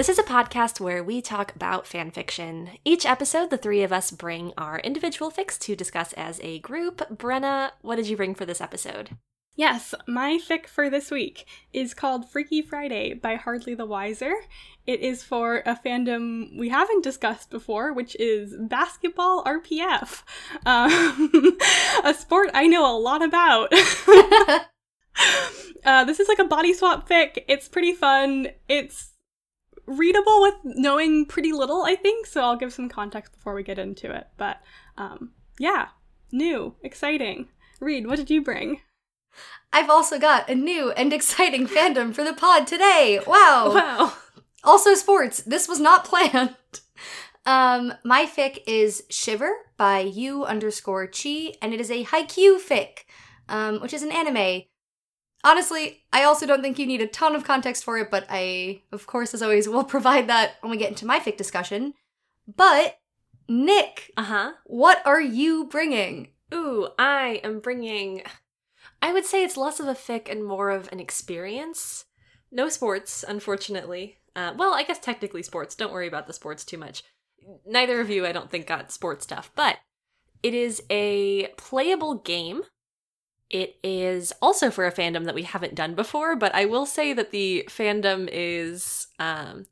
This is a podcast where we talk about fan fiction. Each episode, the three of us bring our individual fics to discuss as a group. Brenna, what did you bring for this episode? Yes, my fic for this week is called Freaky Friday by Hardly the Wiser. It is for a fandom we haven't discussed before, which is basketball RPF, um, a sport I know a lot about. uh, this is like a body swap fic. It's pretty fun. It's readable with knowing pretty little, I think. So I'll give some context before we get into it. But um, yeah, new, exciting. Reed, what did you bring? I've also got a new and exciting fandom for the pod today. Wow. Wow. Also sports. This was not planned. Um, my fic is Shiver by you underscore chi, and it is a Haikyuu fic, um, which is an anime Honestly, I also don't think you need a ton of context for it, but I, of course, as always, will provide that when we get into my fic discussion. But, Nick, Uh huh. what are you bringing? Ooh, I am bringing. I would say it's less of a fic and more of an experience. No sports, unfortunately. Uh, well, I guess technically sports. Don't worry about the sports too much. Neither of you, I don't think, got sports stuff, but it is a playable game it is also for a fandom that we haven't done before, but I will say that the fandom is. Um,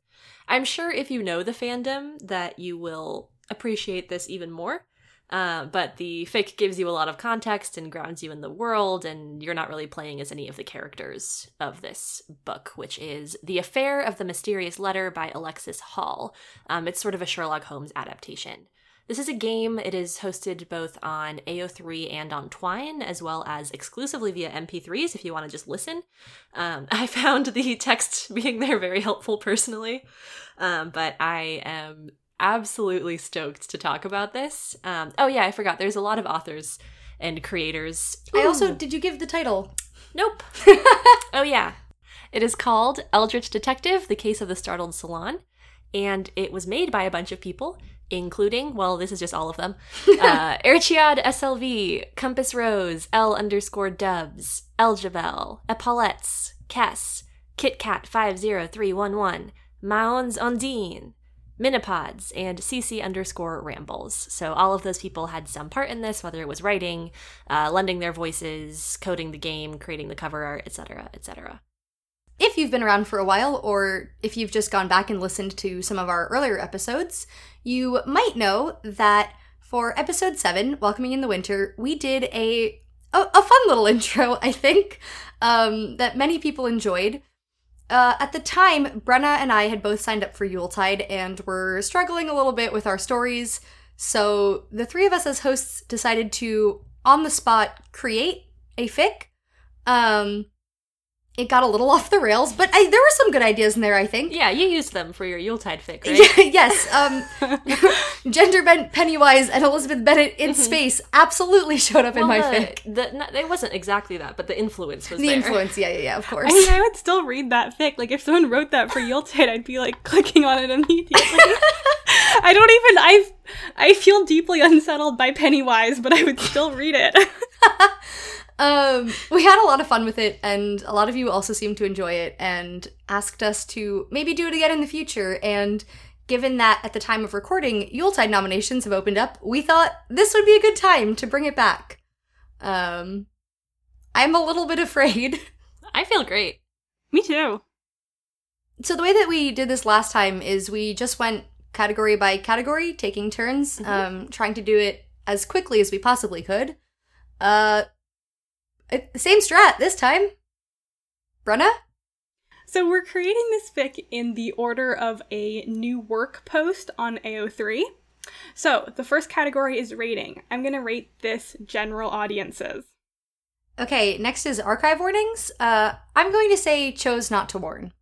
I'm sure if you know the fandom that you will appreciate this even more. Uh, but the fic gives you a lot of context and grounds you in the world, and you're not really playing as any of the characters of this book, which is The Affair of the Mysterious Letter by Alexis Hall. Um, it's sort of a Sherlock Holmes adaptation. This is a game. It is hosted both on AO3 and on Twine, as well as exclusively via MP3s if you want to just listen. Um, I found the text being there very helpful personally, um, but I am absolutely stoked to talk about this. Um, oh, yeah, I forgot. There's a lot of authors and creators. I also, did you give the title? Nope. oh, yeah. It is called Eldritch Detective The Case of the Startled Salon, and it was made by a bunch of people including, well, this is just all of them, uh, Erchiad SLV, Compass Rose, L underscore Dubs, Eljabel, Epaulettes, Kess, KitKat50311, Maons Ondine, Minipods, and CC underscore Rambles. So all of those people had some part in this, whether it was writing, uh, lending their voices, coding the game, creating the cover art, etc., etc. If you've been around for a while, or if you've just gone back and listened to some of our earlier episodes, you might know that for episode seven, Welcoming in the Winter, we did a a, a fun little intro, I think, um, that many people enjoyed. Uh, at the time, Brenna and I had both signed up for Yuletide and were struggling a little bit with our stories. So the three of us as hosts decided to, on the spot, create a fic. Um, it got a little off the rails, but I, there were some good ideas in there, I think. Yeah, you used them for your Yuletide fic, right? yes. Um, Gender bent Pennywise and Elizabeth Bennet in mm-hmm. space absolutely showed up well, in my fic. The, it wasn't exactly that, but the influence was the there. influence, yeah, yeah, yeah, of course. I mean, I would still read that fic. Like, if someone wrote that for Yuletide, I'd be like clicking on it immediately. I don't even. I I feel deeply unsettled by Pennywise, but I would still read it. Um, we had a lot of fun with it, and a lot of you also seemed to enjoy it and asked us to maybe do it again in the future. And given that at the time of recording, Yuletide nominations have opened up, we thought this would be a good time to bring it back. Um, I'm a little bit afraid. I feel great. Me too. So, the way that we did this last time is we just went category by category, taking turns, mm-hmm. um, trying to do it as quickly as we possibly could. Uh, same strat this time. Brenna? So we're creating this fic in the order of a new work post on AO3. So the first category is rating. I'm going to rate this general audiences. Okay, next is archive warnings. Uh, I'm going to say chose not to warn.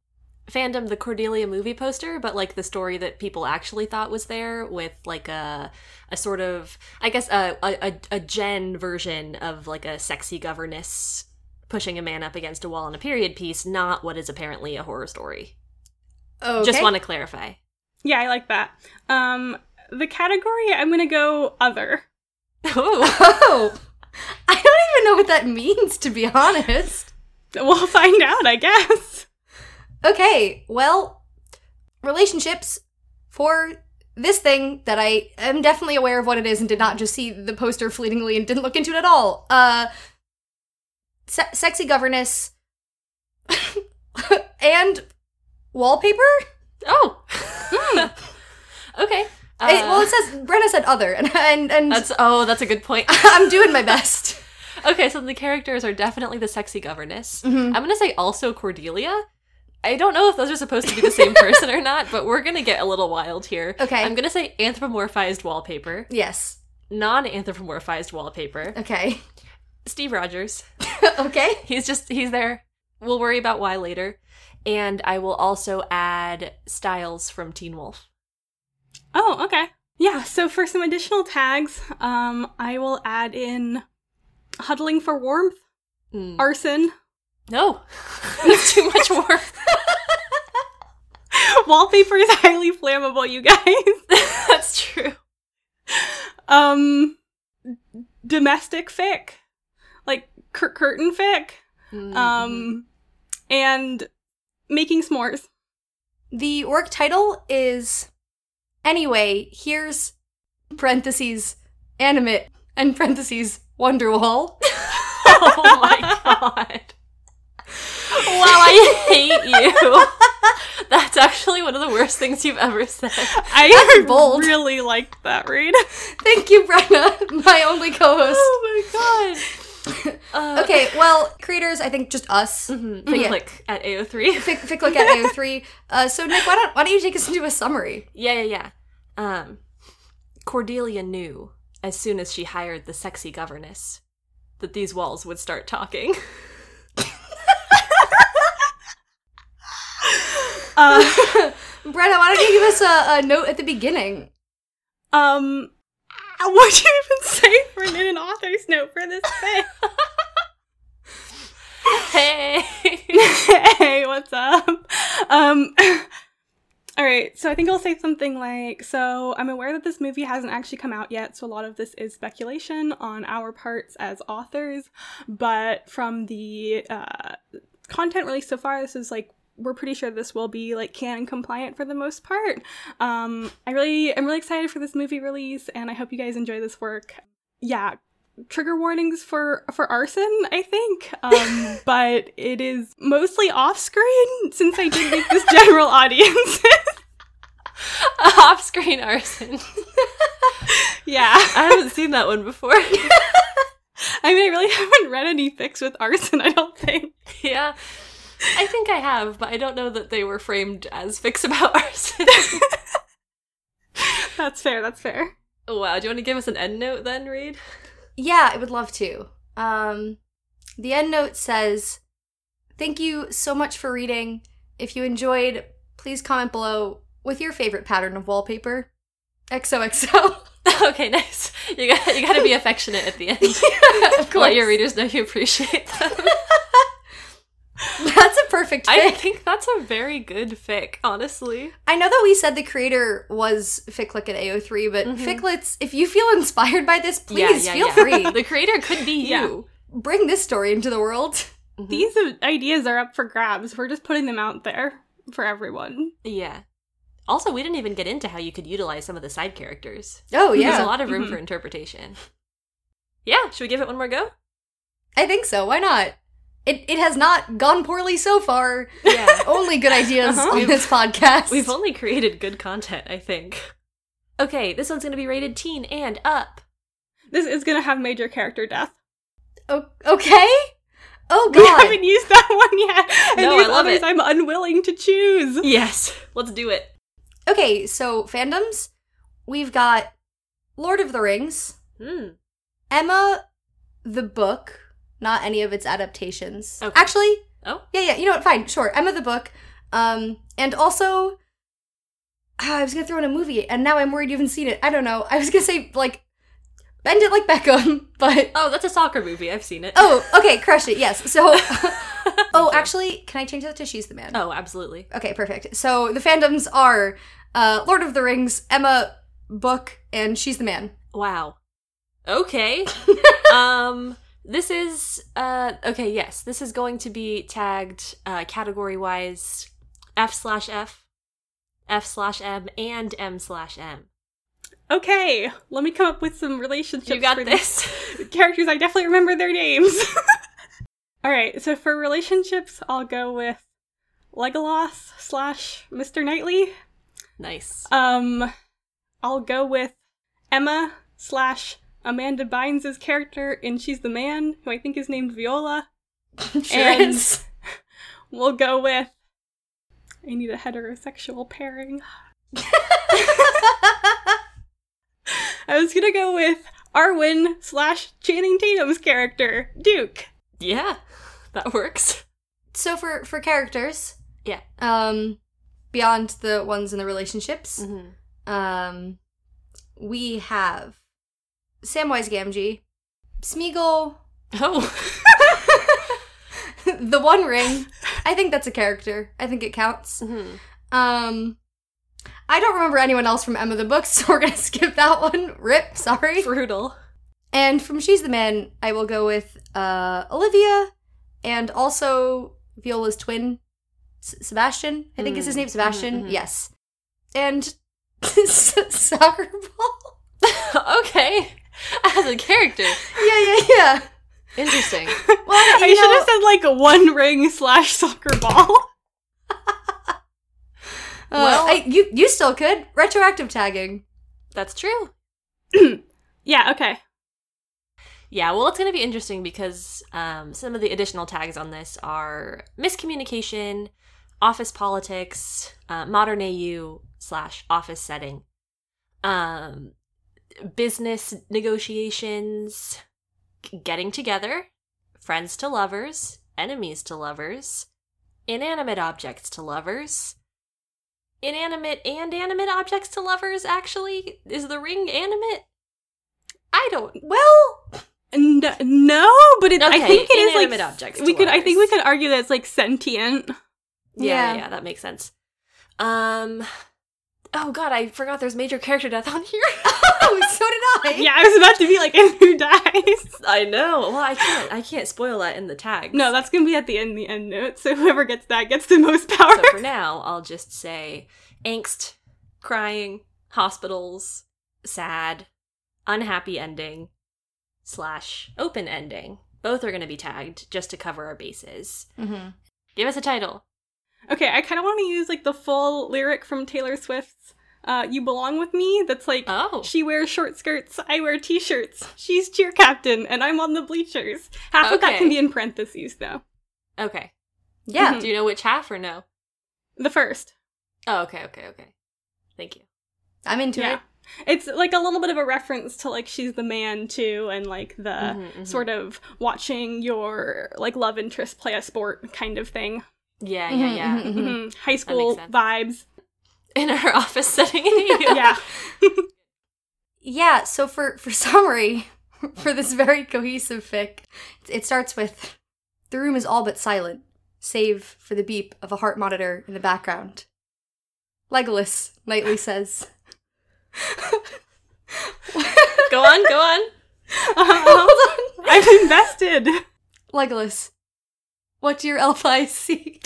Fandom the Cordelia movie poster, but like the story that people actually thought was there with like a a sort of I guess a a, a- gen version of like a sexy governess pushing a man up against a wall in a period piece, not what is apparently a horror story. Okay. Just want to clarify. Yeah, I like that. Um, the category I'm gonna go other. Oh, I don't even know what that means, to be honest. We'll find out, I guess. Okay, well, relationships for this thing that I am definitely aware of what it is and did not just see the poster fleetingly and didn't look into it at all. Uh, se- sexy governess and wallpaper. oh, okay. Uh, It- well, it says Brenna said other, and and and that's oh, that's a good point. I'm doing my best. Okay, so the characters are definitely the sexy governess. Mhm. I'm gonna say also Cordelia. I don't know if those are supposed to be the same person or not, but we're gonna get a little wild here. Okay. I'm gonna say anthropomorphized wallpaper, Yes. non-anthropomorphized wallpaper. Okay. Steve Rogers. okay. He's just he's there. We'll worry about why later. And I will also add Stiles from Teen Wolf. Oh, okay. Yeah, so for some additional tags, um, I will add in huddling for warmth, Hmm. arson, No, that's too much warmth. wallpaper is highly flammable, you guys. that's true. Um, domestic fic, like cur- curtain fic, Mm-hmm. um, and making s'mores. The org title is anyway. Here's parentheses animate and parentheses Wonderwall. oh my god. Wow, I hate you. That's actually one of the worst things you've ever said. I bold. really liked that Reed. Thank you, Brenna, my only co-host. Oh my god. Uh, Okay, well, creators, I think just us. mhm, Yeah. Click at AO3. Fic, fic look at AO3. Uh, so Nick, why don't why don't you take us into a summary? Yeah, yeah, yeah. Um, Cordelia knew as soon as she hired the sexy governess that these walls would start talking. Uh, Brenna, why don't you give us a, a note at the beginning? um, what'd you even say for an author's note for this thing? hey. hey, what's up? Um, all right, so I think I'll say something like So, I'm aware that this movie hasn't actually come out yet, so a lot of this is speculation on our parts as authors. But from the uh, content released so far, this is like we're pretty sure this will be like canon compliant for the most part. Um, I really, I'm really excited for this movie release, and I hope you guys enjoy this work. Yeah, trigger warnings for for arson i think um but it is mostly off screen since i did make this general audience Off screen arson. yeah I haven't seen that one before. i mean i really haven't read any fics with arson i don't think yeah. I think I have, but I don't know that they were framed as fics about arson. that's fair that's fair wow, do you want to give us an end note then, Reed? Yeah, I would love to. Um, the end note says, "Thank you so much for reading. If you enjoyed, please comment below with your favorite pattern of wallpaper." XOXO. okay, nice. You got you got to be affectionate at the end. of Let your readers know you appreciate them. That's a perfect fic. I think that's a very good fic, honestly. I know that we said the creator was Ficlick at AO3, but Mhm. Ficlets, if you feel inspired by this, please feel free. The creator could be Yeah. you. Bring this story into the world. Mhm. these ideas are up for grabs we're just putting them out there for everyone Yeah. Also, we didn't even get into how you could utilize some of the side characters. Oh yeah. There's a lot of room Mhm. for interpretation. Yeah, should we give it one more go? I think so. Why not? It it has not gone poorly so far. Yeah. Only good ideas Uh-huh. on this podcast. We've only created good content, I think. Okay, this one's gonna be rated teen and up. this is gonna have major character death O- okay. Oh god. we haven't used that one yet and No, I love others it. i'm unwilling to choose Yes, let's do it. Okay, so fandoms. We've got Lord of the Rings, Hmm. Emma, the book, not any of its adaptations. Okay. Actually, Oh. yeah, yeah. You know what? Fine, sure. Emma the book, Um, and also, ah, I was gonna throw in a movie, and now I'm worried you haven't seen it. I don't know. I was gonna say like, bend it like Beckham, but Oh, that's a soccer movie. I've seen it. oh, okay, crush it. Yes. So, oh, actually, can I change that to she's the man? Oh, absolutely. Okay, perfect. So the fandoms are uh, Lord of the Rings, Emma Book, and She's the Man. Wow. Okay. um this is uh okay, yes. This is going to be tagged uh category wise F slash F, F slash M, and M slash M. Okay, let me come up with some relationships. You got for this. characters. I definitely remember their names. All right, so for relationships, I'll go with Legolas slash Mr. Knightley. nice. Um, I'll go with Emma slash Amanda Bynes' character in She's the Man, who I think is named Viola. sure And- is. We'll go with. I need a heterosexual pairing. I was gonna go with Arwen slash Channing Tatum's character, Duke. Yeah. That works. So for for characters, Yeah. um, beyond the ones in the relationships, Mm-hmm. um, we have Samwise Gamgee, Smeagol, Oh. the One Ring. I think that's a character. I think it counts. Mhm. Um, I don't remember anyone else from Emma the Books, so we're gonna skip that one. Rip, sorry. Brutal. And from She's the Man, I will go with uh, Olivia and also Viola's twin, S- Sebastian. I think is his Mm, name, Sebastian. mhm, mhm. Yes. And soccer ball. okay. As a character. Yeah, yeah, yeah. Interesting. Well, I you should have said like a one ring slash soccer ball. uh, Well- I, you you still could retroactive tagging. That's true. yeah, okay. Yeah, well, it's going to be interesting because um, some of the additional tags on this are miscommunication, office politics, uh, modern AU slash office setting, um, business negotiations, getting together, friends to lovers, enemies to lovers, inanimate objects to lovers. Inanimate and animate objects to lovers, actually? Is the ring animate? I don't Well, N- no, but it, I think it is like inanimate objects We could, I think, we could argue that it's like sentient. Yeah, yeah, Yeah. yeah, that makes sense. Um, oh god, I forgot there's major character death on here. oh, so did I. Yeah, I was about to be like, and who dies? I know. Well, I can't. I can't spoil that in the tags. No, that's gonna be at the end, the end note. So whoever gets that gets the most power. So for now, I'll just say angst, crying, hospitals, sad, unhappy ending, slash open ending. Both are going to be tagged just to cover our bases. Mm-hmm. Give us a title. Okay, I kind of want to use like the full lyric from Taylor Swift's uh, "You Belong with Me." That's like, Oh, she wears short skirts, I wear t-shirts. She's cheer captain, and I'm on the bleachers. Half of that can be in parentheses, though. okay. Yeah. Do you know which half or no? The first. Oh, okay, okay, okay. Thank you. I'm into yeah. it. It's like a little bit of a reference to like she's the man too, and like the Mhm, mhm. sort of watching your like love interest play a sport kind of thing. Yeah, yeah, yeah. mhm. Mhm. High school vibes. In our office setting. Yeah. Yeah, so for for summary, for this very cohesive fic, it starts with the room is all but silent, save for the beep of a heart monitor in the background. Legolas, Knightley says. go on, go on. On. I'm invested. Legolas, what do your elf eyes see?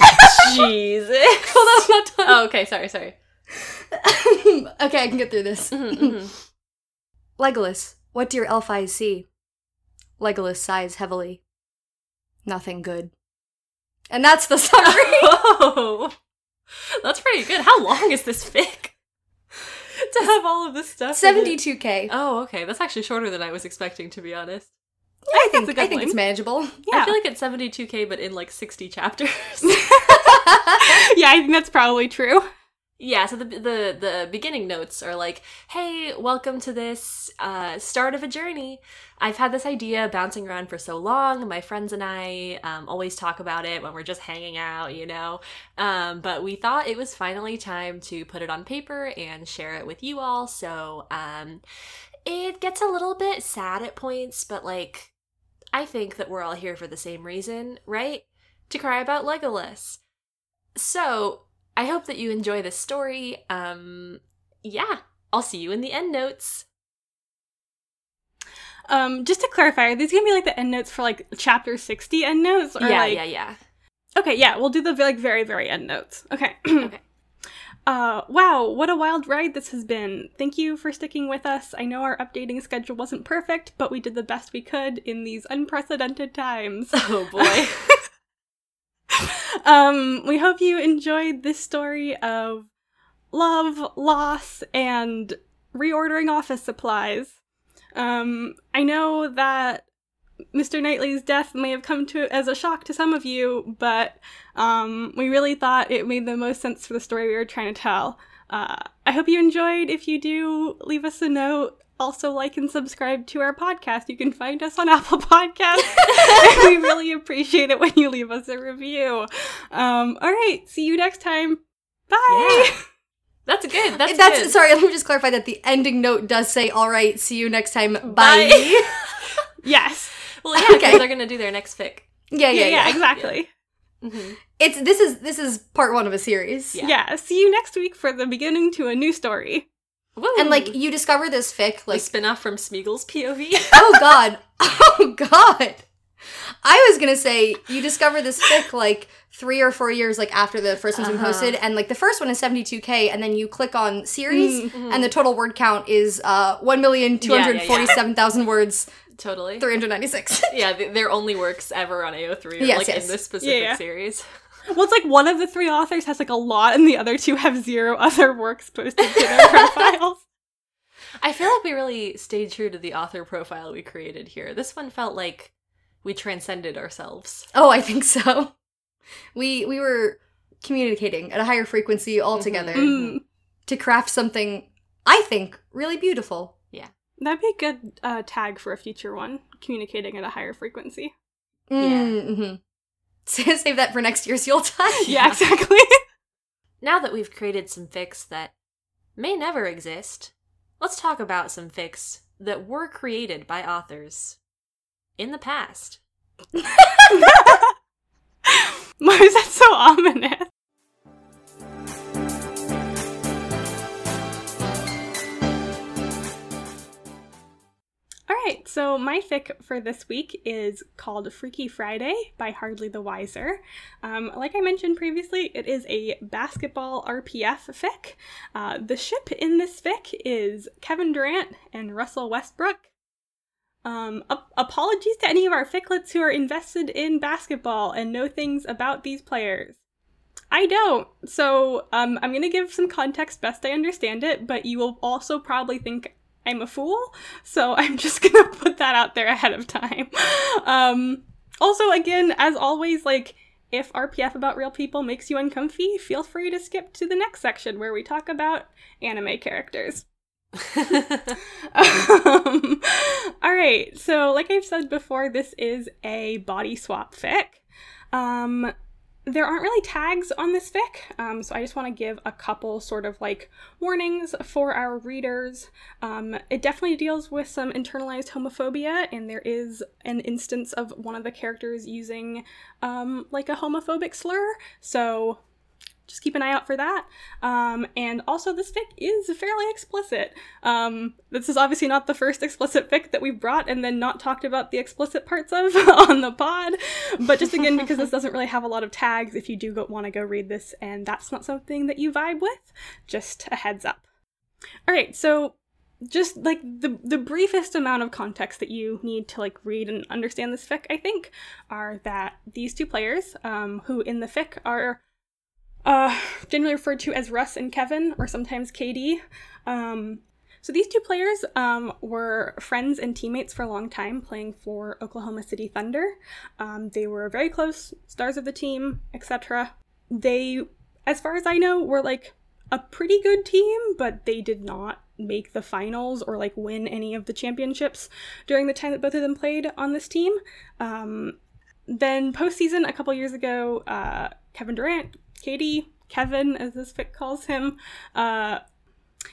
Jesus. Hold on, I'm not done. Oh, okay. Sorry, sorry. okay, I can get through this. Mhm, mhm. Legolas, what do your elf eyes see? Legolas sighs heavily. Nothing good. And that's the summary. oh, that's pretty good. How long is this fic? to have all of this stuff. in it. 72k. Oh, okay. That's actually shorter than I was expecting, to be honest. I think, I think it's manageable. Yeah. I feel like it's 72k, but in like 60 chapters. yeah, I think that's probably true. Yeah, so the the the beginning notes are like, "Hey, welcome to this uh, start of a journey. I've had this idea bouncing around for so long. My friends and I um, always talk about it when we're just hanging out, you know. Um, but we thought it was finally time to put it on paper and share it with you all. So um, it gets a little bit sad at points, but like, I think that we're all here for the same reason, right? To cry about Legolas. So I hope that you enjoy this story. Um, yeah, I'll see you in the end notes. Um, just to clarify, are these gonna be like the end notes for like chapter sixty end notes? Or yeah, like... yeah, yeah. Okay, yeah, we'll do the like very very end notes. Okay. Okay. Uh, wow, what a wild ride this has been. Thank you for sticking with us. I know our updating schedule wasn't perfect, but we did the best we could in these unprecedented times. Oh boy. um, we hope you enjoyed this story of love, loss, and reordering office supplies. Um, I know that Mr. Knightley's death may have come to as a shock to some of you, but um, we really thought it made the most sense for the story we were trying to tell. Uh, I hope you enjoyed. If you do, leave us a note. Also, like and subscribe to our podcast. You can find us on Apple Podcasts. we really appreciate it when you leave us a review. Um, all right, see you next time. Bye. Yeah. That's good. That's, That's good. sorry. Let me just clarify that the ending note does say, "All right, see you next time." Bye. Bye. Yes. Well, yeah, Okay. okay. they're gonna do their next fic. yeah, yeah, yeah. exactly. hmm It's this is this is part one of a series. Yeah. Yeah. See you next week for the beginning to a new story. And like you discover this fic, like like spin off from Smeagol's POV. oh god, oh god. I was gonna say you discover this fic like three or four years like after the first one's been Uh-huh. posted, and like the first one is seventy two k, and then you click on series, Mhm. and the total word count is uh one million two hundred forty seven thousand words, totally. three hundred ninety six. Yeah, th- their only works ever on AO3 are Yes, like yes. in this specific Yeah, yeah. series. Well, it's like one of the three authors has like a lot, and the other two have zero other works posted to their profiles. I feel like we really stayed true to the author profile we created here. This one felt like we transcended ourselves. Oh, I think so. We we were communicating at a higher frequency altogether Mm, to craft something I think really beautiful. That'd be a good uh, tag for a future one. Communicating at a higher frequency. Mm-hmm. Save that for next year's Yuletide. Yeah, exactly. Now that we've created some fics that may never exist, let's talk about some fics that were created by authors in the past. Why is that so ominous? Right, so my fic for this week is called Freaky Friday by Hardly the Wiser. Um, like I mentioned previously, it is a basketball RPF fic. Uh, the ship in this fic is Kevin Durant and Russell Westbrook. Um, ap- apologies to any of our ficlets who are invested in basketball and know things about these players. I don't. So um, I'm going to give some context best I understand it, but you will also probably think I'm a fool. So I'm just to put that out there ahead of time. Um, also, again, as always, like, if RPF about real people makes you uncomfy, feel free to skip to the next section where we talk about anime characters. um, all right, so like I've said before, this is a body swap fic. Um, there aren't really tags on this fic, um, so I just want to give a couple sort of like warnings for our readers. Um, it definitely deals with some internalized homophobia, and there is an instance of one of the characters using um, like a homophobic slur, so just keep an eye out for that. Um, and also, this fic is fairly explicit. Um, this is obviously not the first explicit fic that we've brought and then not talked about the explicit parts of on the pod. But just again, because this doesn't really have a lot of tags, if you do want to go read this and that's not something that you vibe with, just a heads up. All right, so just like the the briefest amount of context that you need to like read and understand this fic, I think, are that these two players, um, who in the fic are uh, generally referred to as Russ and Kevin, or sometimes KD. Um, so these two players um, were friends and teammates for a long time, playing for Oklahoma City Thunder. Um, they were very close, stars of the team, etc. They, as far as I know, were like a pretty good team, but they did not make the finals or like win any of the championships during the time that both of them played on this team. Um, then postseason a couple years ago, uh, Kevin Durant, KD, Kevin, as this fic calls him, uh,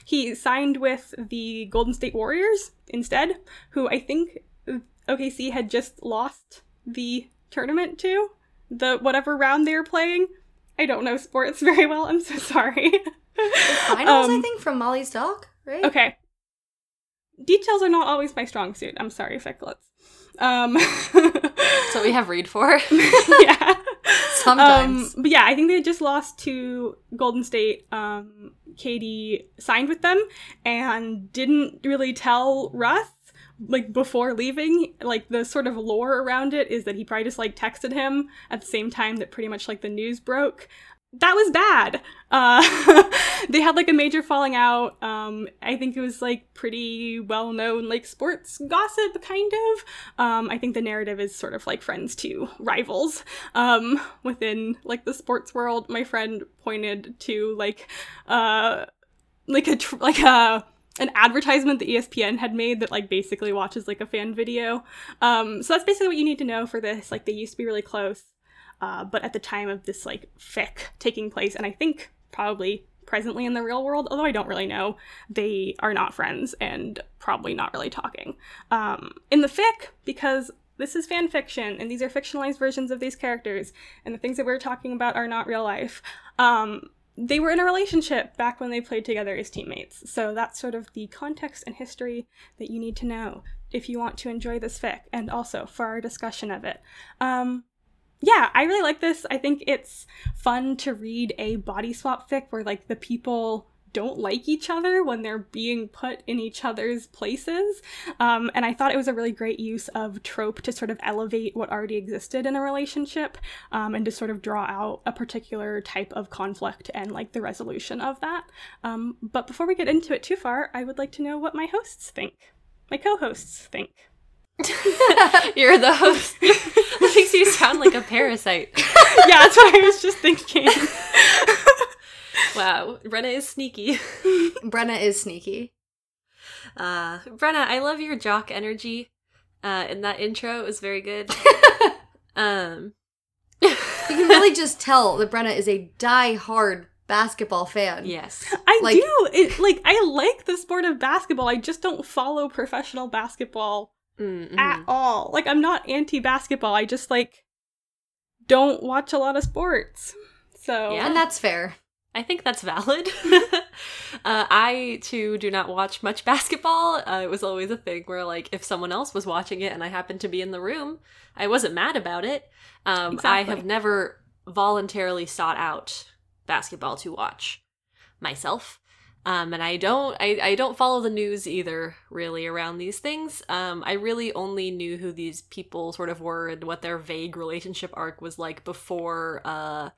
he signed with the Golden State Warriors instead, who I think OKC had just lost the tournament to, the whatever round they were playing. I don't know sports very well. I'm so sorry. Finals, I Um, think, from Molly's doc, right? Okay. Details are not always my strong suit. I'm sorry, ficlets. Um, What we have Reed for. yeah. Sometimes. Um, but yeah, I think they just lost to Golden State. Um, KD signed with them and didn't really tell Russ like before leaving. Like the sort of lore around it is that he probably just like texted him at the same time that pretty much like the news broke. That was bad. Uh, they had like a major falling out. Um, I think it was like pretty well known, like sports gossip, kind of. Um, I think the narrative is sort of like friends to rivals um, within like the sports world. My friend pointed to like uh, like a tr- like a an advertisement that ESPN had made that like basically watches like a fan video. Um, so that's basically what you need to know for this. Like they used to be really close, uh, but at the time of this like fic taking place, and I think probably presently in the real world, although I don't really know, they are not friends and probably not really talking. Um, in the fic, because this is fan fiction and these are fictionalized versions of these characters, and the things that we're talking about are not real life. Um, they were in a relationship back when they played together as teammates. So that's sort of the context and history that you need to know if you want to enjoy this fic and also for our discussion of it. Um, yeah, I really like this. I think it's fun to read a body swap fic where like the people don't like each other when they're being put in each other's places. Um, and I thought it was a really great use of trope to sort of elevate what already existed in a relationship um, and to sort of draw out a particular type of conflict and like the resolution of that. Um, but before we get into it too far, I would like to know what my hosts think, my co hosts think. You're the host. that makes you sound like a parasite. yeah, that's what I was just thinking. Wow, Brenna is sneaky. Brenna is sneaky. Uh, Brenna, I love your jock energy. Uh, in that intro, it was very good. um, You can really just tell that Brenna is a die-hard basketball fan. yes. I Like- do. It, like I like the sport of basketball. I just don't follow professional basketball Mm, mhm. at all. Like I'm not anti-basketball. I just like don't watch a lot of sports. So Yeah. And that's fair. I think that's valid. uh, I too do not watch much basketball. Uh, it was always a thing where, like, if someone else was watching it and I happened to be in the room, I wasn't mad about it. Um, I have never voluntarily sought out basketball to watch myself. Um, and I don't, I, I don't follow the news either, really, around these things. Um, I really only knew who these people sort of were and what their vague relationship arc was like before, uh,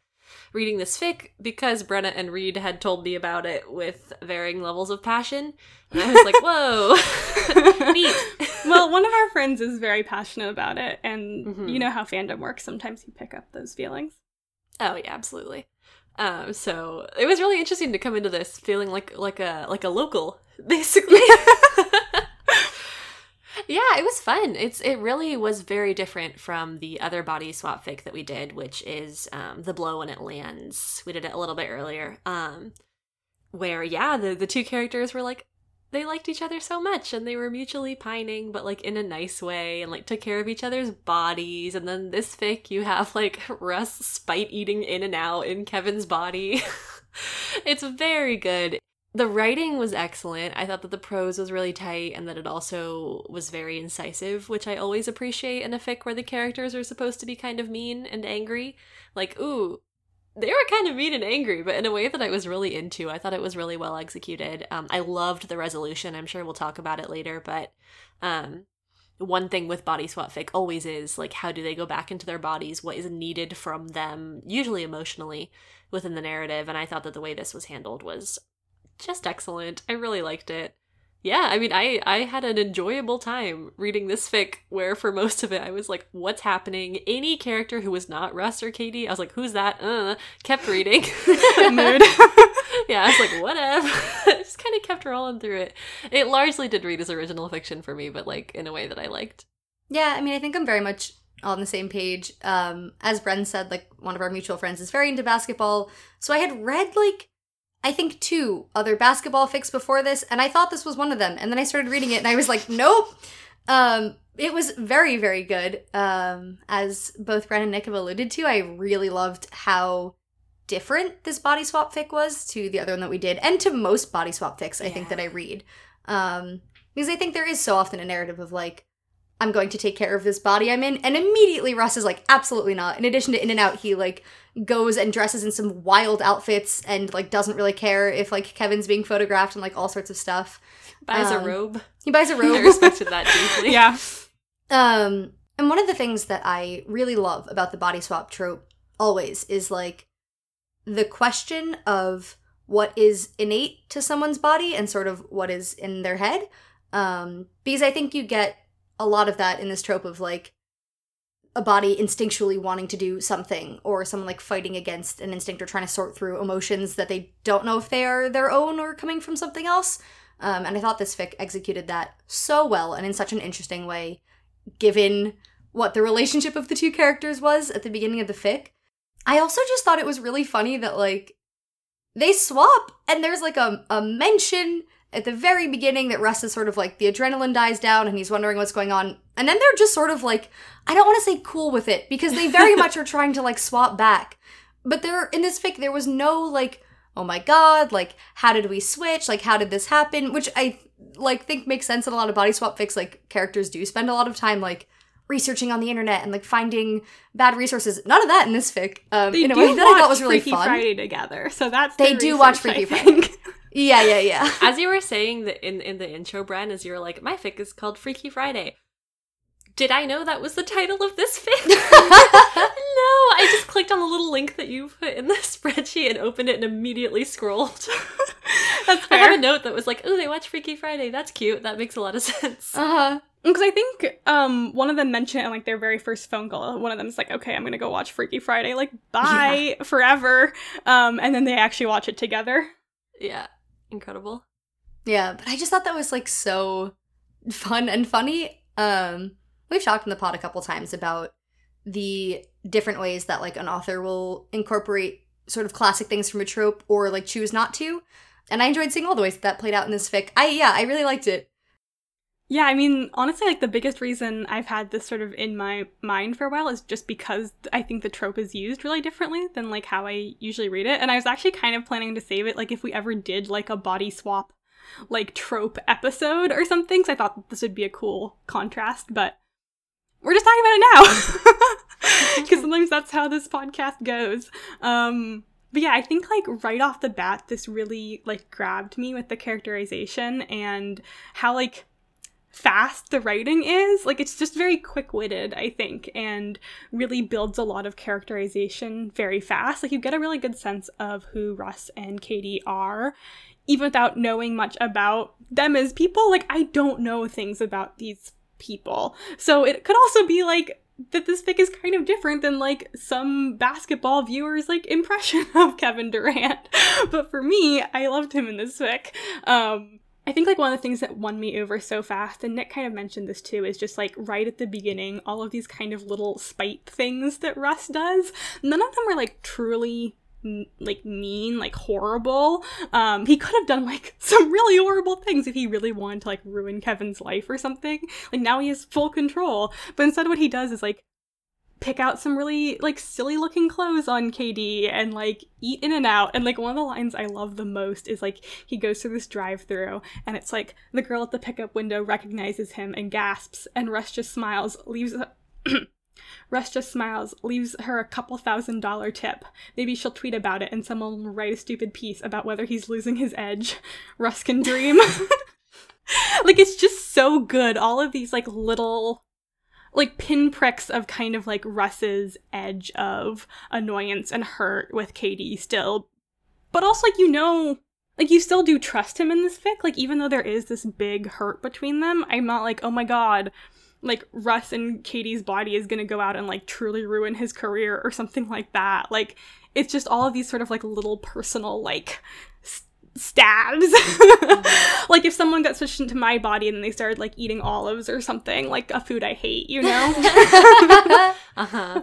reading this fic because Brenna and Reed had told me about it with varying levels of passion. And I was like, whoa, neat. well, one of our friends is very passionate about it, and Mhm. you know how fandom works. Sometimes you pick up those feelings. Oh yeah, absolutely. Um, so it was really interesting to come into this feeling like like a like a local, basically. yeah, it was fun. It's it really was very different from the other body swap fake that we did, which is um, the blow when it lands. We did it a little bit earlier. Um, where yeah, the the two characters were like they liked each other so much and they were mutually pining but like in a nice way and like took care of each other's bodies and then this fic you have like russ spite eating In-N-Out in kevin's body. It's very good. The writing was excellent. I thought that the prose was really tight and that it also was very incisive which i always appreciate in a fic where the characters are supposed to be kind of mean and angry. Like ooh they were kind of mean and angry, but in a way that I was really into. I thought it was really well executed. Um, I loved the resolution. I'm sure we'll talk about it later, but um, one thing with body swap fic always is like, how do they go back into their bodies? What is needed from them, usually emotionally, within the narrative? And I thought that the way this was handled was just excellent. I really liked it. Yeah, I mean, I I had an enjoyable time reading this fic where for most of it I was like, what's happening? Any character who was not Russ or KD, I was like, who's that? Uh, kept reading. Mood. yeah, I was like, whatever. Just kind of kept rolling through it. It largely did read as original fiction for me, but like in a way that I liked. Yeah, I mean, I think I'm very much on the same page. Um, as Bren said, like one of our mutual friends is very into basketball, so I had read like I think two other basketball fics before this, and I thought this was one of them. And then I started reading it, and I was like, nope. Um, it was very, very good. Um, as both Bren and Nick have alluded to, I really loved how different this body swap fic was to the other one that we did, and to most body swap fics I think that I read. Um, because I think there is so often a narrative of like, I'm going to take care of this body I'm in, and immediately Russ is like, absolutely not. In addition to In-N-Out, he like goes and dresses in some wild outfits and like doesn't really care if like Kevin's being photographed and like all sorts of stuff. Buys Um, a robe. He buys a robe. I respected that deeply. yeah. Um, and one of the things that I really love about the body swap trope always is like the question of what is innate to someone's body and sort of what is in their head. Um, because I think you get a lot of that in this trope of like a body instinctually wanting to do something or someone like fighting against an instinct or trying to sort through emotions that they don't know if they are their own or coming from something else. Um, and I thought this fic executed that so well and in such an interesting way given what the relationship of the two characters was at the beginning of the fic. I also just thought it was really funny that like they swap and there's like a, a mention at the very beginning that Russ is sort of like the adrenaline dies down and he's wondering what's going on. And then they're just sort of like, I don't want to say cool with it because they very much are trying to like swap back. But there in this fic, there was no like, oh my god, like how did we switch? Like how did this happen? Which I like think makes sense in a lot of body swap fics. Like characters do spend a lot of time like researching on the internet and like finding bad resources. None of that in this fic. Um, They in a do way that I watch thought was really Freaky fun. Friday together, so that's They the do watch research, I Freaky think. Yeah, yeah, yeah. As you were saying that in in the intro, Bren, as you were like, my fic is called Freaky Friday. Did I know that was the title of this fic? no, I just clicked on the little link that you put in the spreadsheet and opened it and immediately scrolled. That's I have a note that was like, "Oh, they watch Freaky Friday. That's cute. That makes a lot of sense." Uh huh. Because I think um one of them mentioned it in like their very first phone call. One of them's like, "Okay, I'm gonna go watch Freaky Friday. Like, bye forever." Um, and then they actually watch it together. yeah, incredible. Yeah, but I just thought that was like so fun and funny. Um, we've talked in the pod a couple times about the different ways that like an author will incorporate sort of classic things from a trope or like choose not to. And I enjoyed seeing all the ways that, that played out in this fic. I yeah, I really liked it. Yeah, I mean, honestly, like the biggest reason I've had this sort of in my mind for a while is just because I think the trope is used really differently than like how I usually read it. And I was actually kind of planning to save it, like if we ever did like a body swap, like trope episode or something. So I thought this would be a cool contrast, but we're just talking about it now because sometimes that's how this podcast goes. Um, but yeah, I think like right off the bat, this really like grabbed me with the characterization and how like fast the writing is. Like it's just very quick-witted, I think, and really builds a lot of characterization very fast. Like you get a really good sense of who Russ and KD are even without knowing much about them as people. Like I don't know things about these people. So it could also be like that this fic is kind of different than like some basketball viewers like impression of Kevin Durant. But for me, I loved him in this fic. Um I think like one of the things that won me over so fast, and Nick kind of mentioned this too, is just like right at the beginning, all of these kind of little spite things that Russ does. None of them are like truly like mean, like horrible. Um, he could have done like some really horrible things if he really wanted to like ruin Kevin's life or something. Like now he has full control, but instead what he does is like pick out some really like silly looking clothes on KD and like eat In-N-Out. And like one of the lines I love the most is like he goes through this drive through and it's like the girl at the pickup window recognizes him and gasps and Russ just smiles, leaves Russ just smiles, leaves her a couple thousand dollar tip. Maybe she'll tweet about it and someone will write a stupid piece about whether he's losing his edge. Russ can dream. like it's just so good. All of these like little like pinpricks of kind of like Russ's edge of annoyance and hurt with KD still. But also like you know like you still do trust him in this fic, like even though there is this big hurt between them, I'm not like, oh my god, like Russ and KD's body is gonna go out and like truly ruin his career or something like that. Like it's just all of these sort of like little personal like stabs. like if someone got switched into my body and then they started like eating olives or something, like a food I hate, you know? Uh-huh.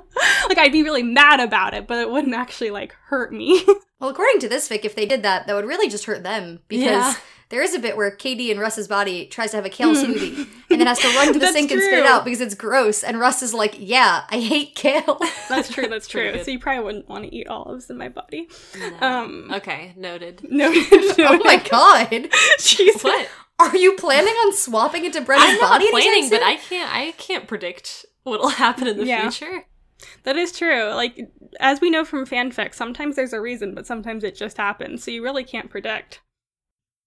like I'd be really mad about it, but it wouldn't actually like hurt me. Well, according to this fic, if they did that, that would really just hurt them because Yeah. There is a bit where KD and Russ's body tries to have a kale smoothie and then has to run to the That's sink and spit it out because it's gross. And Russ is like, "Yeah, I hate kale." that's true, that's true. So you probably wouldn't want to eat olives in my body. No. Um okay, noted. no, oh my god, Jesus. What? are you planning on swapping into Brenna's I'm not body? anytime planning, but? I can't. I can't predict what'll happen in the Yeah. future. That is true. Like as we know from fanfic, sometimes there's a reason, but sometimes it just happens. So you really can't predict.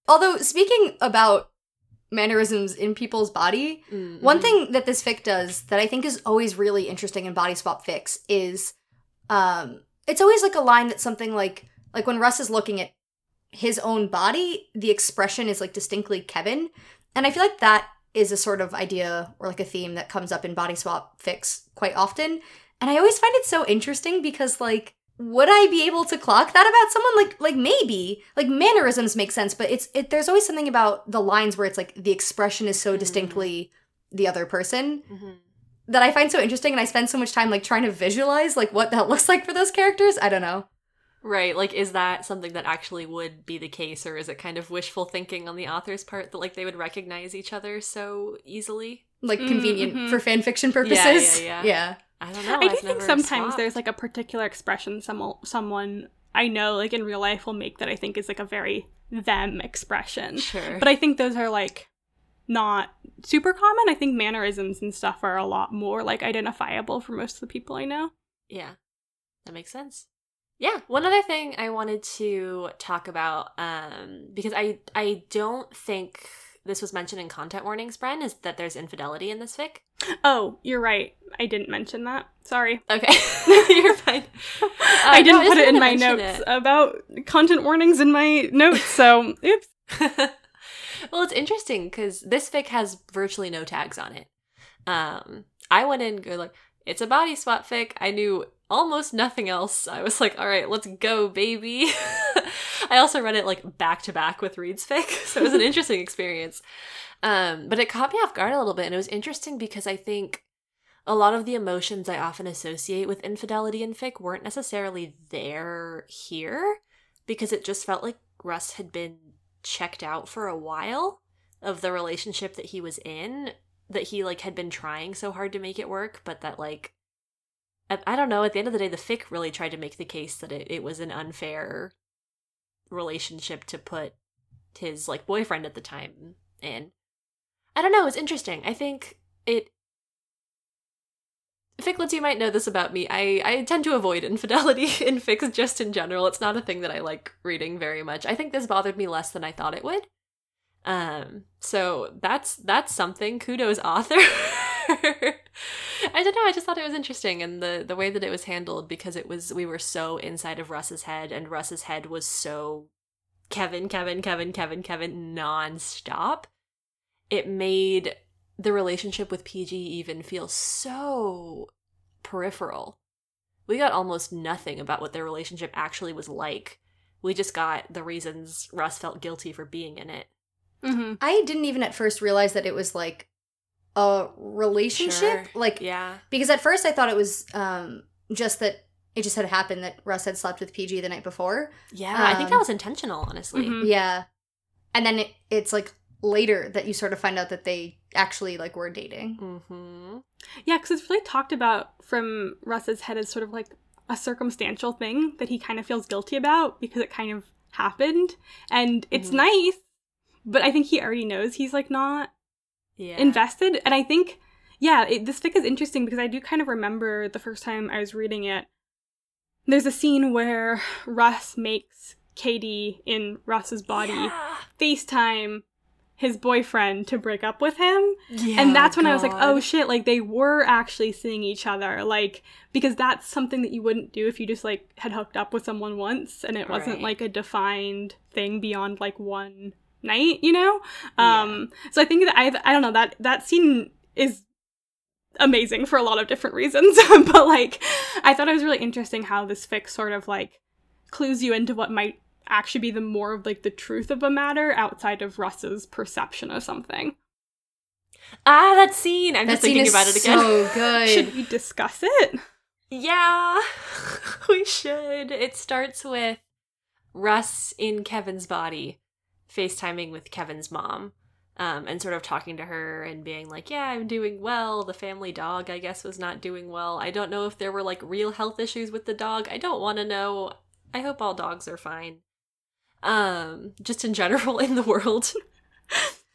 Although speaking about mannerisms in people's body, Mm, One thing that this fic does that I think is always really interesting in body swap fics is um it's always like a line that's something like like when Russ is looking at his own body, the expression is like distinctly Kevin. And I feel like that is a sort of idea or like a theme that comes up in body swap fics quite often. And I always find it so interesting because like would I be able to clock that about someone? Like like maybe. Like mannerisms make sense, but it's it there's always something about the lines where it's like the expression is so Mm. distinctly the other person Mhm. that I find so interesting and I spend so much time like trying to visualize like what that looks like for those characters. I don't know. Right, like is that something that actually would be the case or is it kind of wishful thinking on the author's part that like they would recognize each other so easily? Like Mm, convenient mhm. for fan fiction purposes. yeah, yeah. yeah. I don't know. I do I've think sometimes swapped. there's like a particular expression some someone I know like in real life will make that I think is like a very them expression. sure. But I think those are like not super common. I think mannerisms and stuff are a lot more like identifiable for most of the people I know. Yeah, that makes sense. Yeah, one other thing I wanted to talk about, um, because I I don't think this was mentioned in content warnings, Bren, is that there's infidelity in this fic. Oh, you're right. I didn't mention that. Sorry. Okay, you're fine. I didn't I put it in my notes it. about content warnings in my notes, so oops. well, it's interesting because this fic has virtually no tags on it. Um, I went in go like, it's a body swap fic. I knew almost nothing else. I was like, all right, let's go, baby. I also read it like back to back with Reed's fic, so it was an interesting experience. Um, but it caught me off guard a little bit, and it was interesting because I think a lot of the emotions I often associate with infidelity in fic weren't necessarily there here because it just felt like Russ had been checked out for a while of the relationship that he was in that he like had been trying so hard to make it work but that like I, don't know at the end of the day the fic really tried to make the case that it, it was an unfair relationship to put his like boyfriend at the time in i don't know it's interesting i think it Ficlets, you might know this about me. I, I tend to avoid infidelity in fics just in general. It's not a thing that I like reading very much. I think this bothered me less than I thought it would. Um, so that's that's something. Kudos, author. I don't know. I just thought it was interesting, and the the way that it was handled because it was we were so inside of Russ's head, and Russ's head was so Kevin, Kevin, Kevin, Kevin, Kevin nonstop. It made the relationship with PG even feel so peripheral. We got almost nothing about what their relationship actually was like. We just got the reasons Russ felt guilty for being in it. Mm-hmm. I didn't even at first realize that it was like a relationship. Sure. Like Yeah. because at first I thought it was um just that it just had happened that Russ had slept with PG the night before. Yeah, I think Um, that was intentional, honestly. Mhm. Yeah. And then it, it's like later that you sort of find out that they actually like were dating. Mm-hmm. Yeah, because it's really talked about from Russ's head as sort of like a circumstantial thing that he kind of feels guilty about because it kind of happened. And it's Mhm. nice, but I think he already knows he's like not Yeah. invested. And I think, yeah, it, this fic is interesting because I do kind of remember the first time I was reading it. There's a scene where Russ makes KD in Russ's body Yeah. FaceTime his boyfriend to break up with him. Yeah, and that's when I was like, oh shit, like they were actually seeing each other. Like, because that's something that you wouldn't do if you just like had hooked up with someone once and it wasn't Right. like a defined thing beyond like one night, you know? Um so I think that I I don't know, that that scene is amazing for a lot of different reasons. but like I thought it was really interesting how this fic sort of like clues you into what might actually be the more of like the truth of a matter outside of Russ's perception of something. Ah, that scene. I'm that just scene thinking is about it again. so good. Should we discuss it? Yeah, we should. It starts with Russ in Kevin's body, FaceTiming with Kevin's mom, um, and sort of talking to her and being like, Yeah, I'm doing well. The family dog, I guess, was not doing well. I don't know if there were like real health issues with the dog. I don't want to know. I hope all dogs are fine. Um, just in general in the world.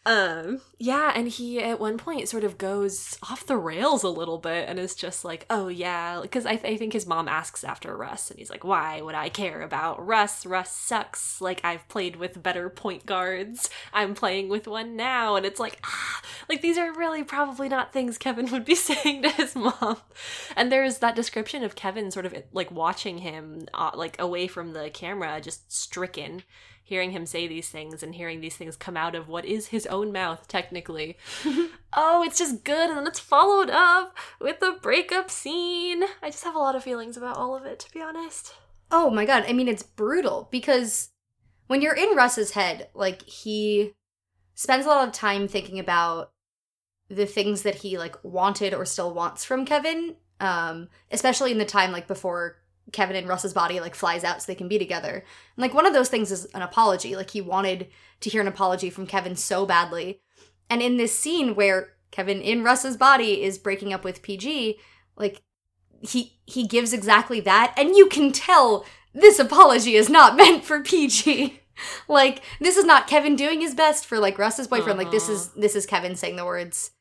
Um, yeah, and he at one point sort of goes off the rails a little bit and is just like, oh yeah, because I, th- I think his mom asks after Russ and he's like, why would I care about Russ? Russ sucks. Like, I've played with better point guards. I'm playing with one now. And it's like, ah, like these are really probably not things Kevin would be saying to his mom. And there's that description of Kevin sort of like watching him, uh, like away from the camera, just stricken hearing him say these things and hearing these things come out of what is his own mouth, technically. oh, it's just good. And then it's followed up with the breakup scene. I just have a lot of feelings about all of it, to be honest. Oh my god, I mean it's brutal because when you're in Russ's head, like he spends a lot of time thinking about the things that he like wanted or still wants from Kevin, um especially in the time like before Kevin and Russ's body like flies out so they can be together. And like one of those things is an apology. Like he wanted to hear an apology from Kevin so badly. And in this scene where Kevin in Russ's body is breaking up with PG, like he he gives exactly that and you can tell this apology is not meant for PG. like this is not Kevin doing his best for like Russ's boyfriend. Like this is uh-huh. this is Kevin saying the words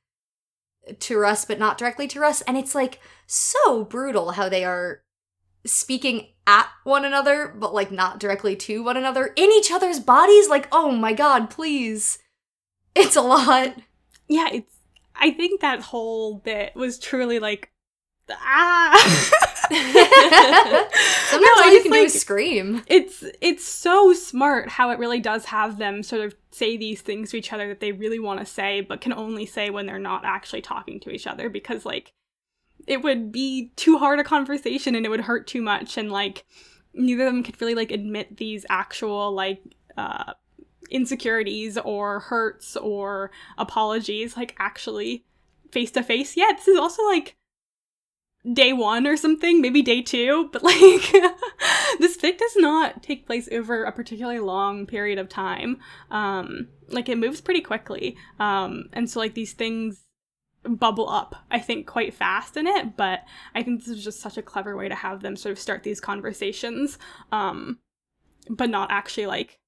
to Russ but not directly to Russ and it's like so brutal how they are speaking at one another but like not directly to one another in each other's bodies like oh my god please it's a lot Yeah, it's. I think that whole bit was truly like, ah. sometimes No, all I you can do is scream it's it's so smart how it really does have them sort of say these things to each other that they really want to say but can only say when they're not actually talking to each other because like it would be too hard a conversation and it would hurt too much and like neither of them could really like admit these actual like uh insecurities or hurts or apologies like actually face to face yeah this is also like day one or something, maybe day two, but like this fic does not take place over a particularly long period of time. Um, like it moves pretty quickly. Um, and so like these things bubble up, I think, quite fast in it, but I think this is just such a clever way to have them sort of start these conversations. Um, but not actually like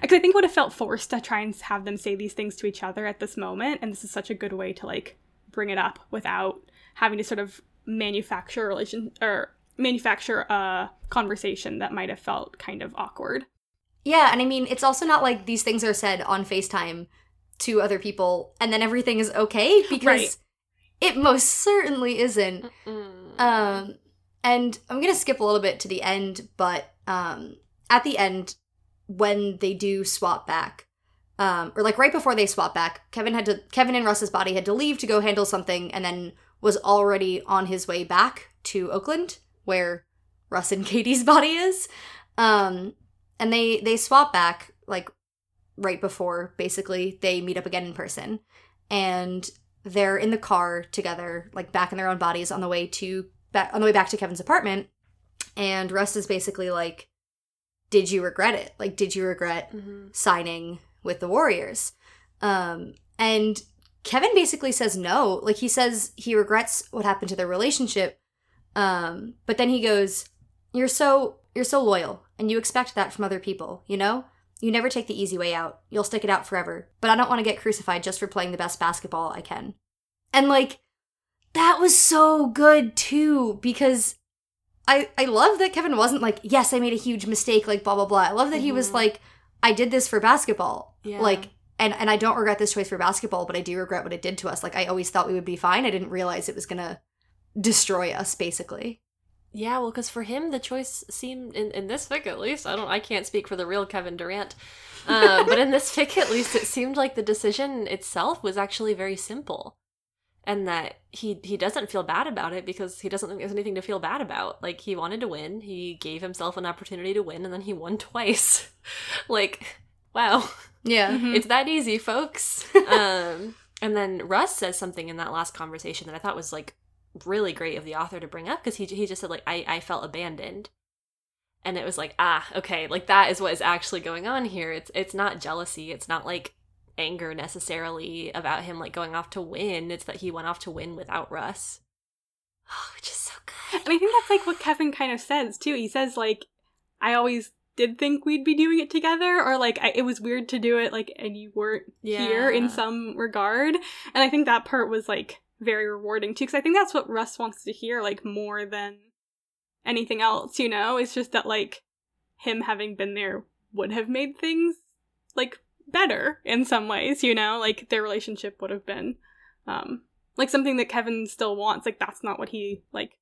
because I think it would have felt forced to try and have them say these things to each other at this moment, and this is such a good way to like bring it up without having to sort of manufacture a relation or manufacture a conversation that might have felt kind of awkward. Yeah, and I mean, it's also not like these things are said on FaceTime to other people and then everything is okay because Right. it most certainly isn't. Mm. Um, and I'm gonna skip a little bit to the end, but um, at the end, when they do swap back, um, or like right before they swap back, Kevin had to Kevin and Russ's body had to leave to go handle something, and then was already on his way back to Oakland, where Russ and KD's body is. Um, and they they swap back like right before basically they meet up again in person, and they're in the car together, like back in their own bodies on the way to back on the way back to Kevin's apartment. And Russ is basically like, "Did you regret it? Like, did you regret Mhm. signing with the Warriors?" Um, and Kevin basically says no. Like he says he regrets what happened to their relationship. Um, but then he goes, "You're so you're so loyal, and you expect that from other people. You know." You never take the easy way out. You'll stick it out forever. But I don't want to get crucified just for playing the best basketball I can. And like that was so good too because I I love that Kevin wasn't like, "Yes, I made a huge mistake," like blah blah blah. I love that he was Mhm. like, "I did this for basketball." Yeah. Like and and I don't regret this choice for basketball, but I do regret what it did to us. Like I always thought we would be fine. I didn't realize it was going to destroy us basically. Yeah, well, because for him, the choice seemed in, in this fic at least. I don't. I can't speak for the real Kevin Durant, uh, but in this fic at least, it seemed like the decision itself was actually very simple, and that he he doesn't feel bad about it because he doesn't think there's anything to feel bad about. Like he wanted to win, he gave himself an opportunity to win, and then he won twice. like, wow, Yeah. Mhm. it's that easy, folks. um, and then Russ says something in that last conversation that I thought was like really great of the author to bring up because he he just said like I I felt abandoned. And it was like, ah, okay, like that is what is actually going on here. It's it's not jealousy. It's not like anger necessarily about him like going off to win. It's that he went off to win without Russ. Oh, which is so good. And I think that's like what Kevin kind of says too. He says like, "I always did think we'd be doing it together," or like, I, "It was weird to do it like, and you weren't here in some regard." And I think that part was like very rewarding too, because I think that's what Russ wants to hear like more than anything else. You know, it's just that like him having been there would have made things like better in some ways. You know, like their relationship would have been um like something that Kevin still wants. Like that's not what he like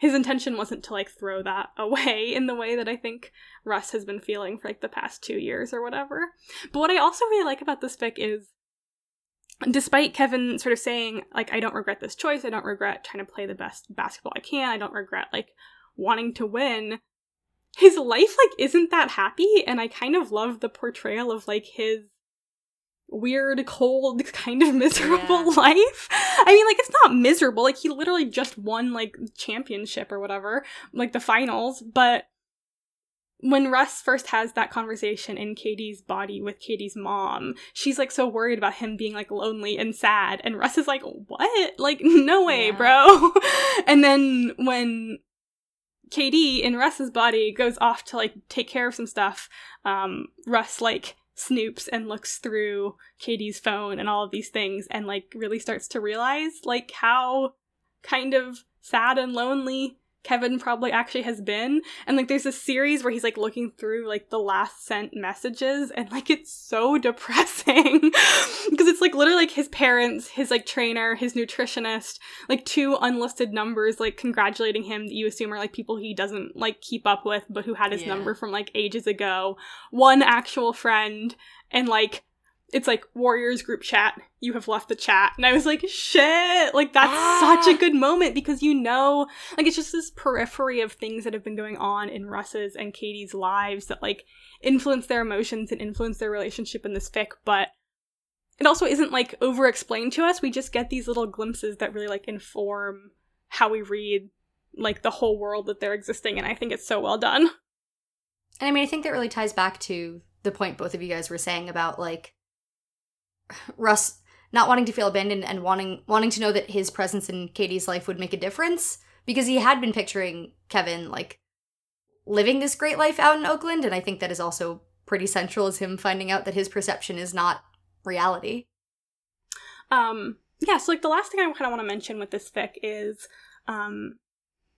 his intention wasn't to like throw that away in the way that I think Russ has been feeling for like the past two years or whatever. But what I also really like about this fic is despite Kevin sort of saying, like, I don't regret this choice, I don't regret trying to play the best basketball I can, I don't regret like wanting to win, his life like isn't that happy, and I kind of love the portrayal of like his weird, cold, kind of miserable Yeah. life. I mean, like it's not miserable. Like he literally just won like championship or whatever, like the finals. But when Russ first has that conversation in KD's body with KD's mom, she's like so worried about him being like lonely and sad, and Russ is like, "What? Like, no way, Yeah. bro." and then when KD in Russ's body goes off to like take care of some stuff, um, Russ like snoops and looks through KD's phone and all of these things and like really starts to realize like how kind of sad and lonely Kevin probably actually has been. And like there's a series where he's like looking through like the last sent messages and like it's so depressing because it's like literally like his parents, his like trainer, his nutritionist, like two unlisted numbers like congratulating him that you assume are like people he doesn't like keep up with but who had his Yeah. number from like ages ago. One actual friend and like it's like Warriors group chat. You have left the chat. And I was like, shit. Like, that's Ah. such a good moment because you know, like, it's just this periphery of things that have been going on in Russ's and KD's lives that, like, influence their emotions and influence their relationship in this fic. But it also isn't, like, over explained to us. We just get these little glimpses that really, like, inform how we read, like, the whole world that they're existing in. And I think it's so well done. And I mean, I think that really ties back to the point both of you guys were saying about like Russ not wanting to feel abandoned and wanting wanting to know that his presence in KD's life would make a difference because he had been picturing Kevin like living this great life out in Oakland and I think that is also pretty central as him finding out that his perception is not reality. Um, yeah, so like the last thing I kind of want to mention with this fic is, um,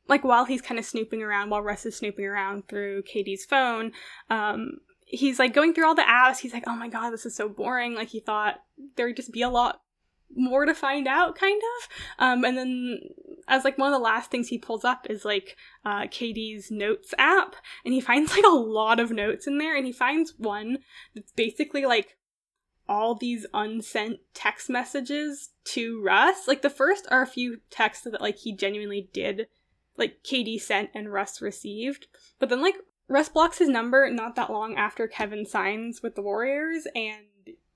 like while he's kind of snooping around, while Russ is snooping around through KD's phone, um, he's like going through all the apps. He's like, oh my god, this is so boring. Like he thought there would just be a lot more to find out, kind of. Um, and then as like one of the last things he pulls up is like uh, KD's notes app, and he finds like a lot of notes in there, and he finds one that's basically like all these unsent text messages to Russ. Like the first are a few texts that like he genuinely did, like KD sent and Russ received. But then like Russ blocks his number not that long after Kevin signs with the Warriors and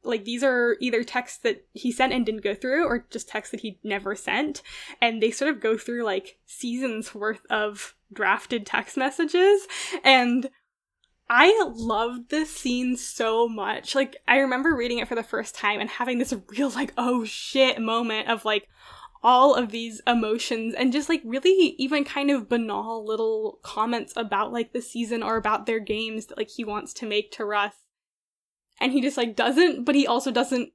like these are either texts that he sent and didn't go through or just texts that he never sent and they sort of go through like seasons worth of drafted text messages and I loved this scene so much. Like, I remember reading it for the first time and having this real, like, oh shit moment of, like, all of these emotions and just, like, really even kind of banal little comments about, like, the season or about their games that, like, he wants to make to Russ. And he just, like, doesn't, but he also doesn't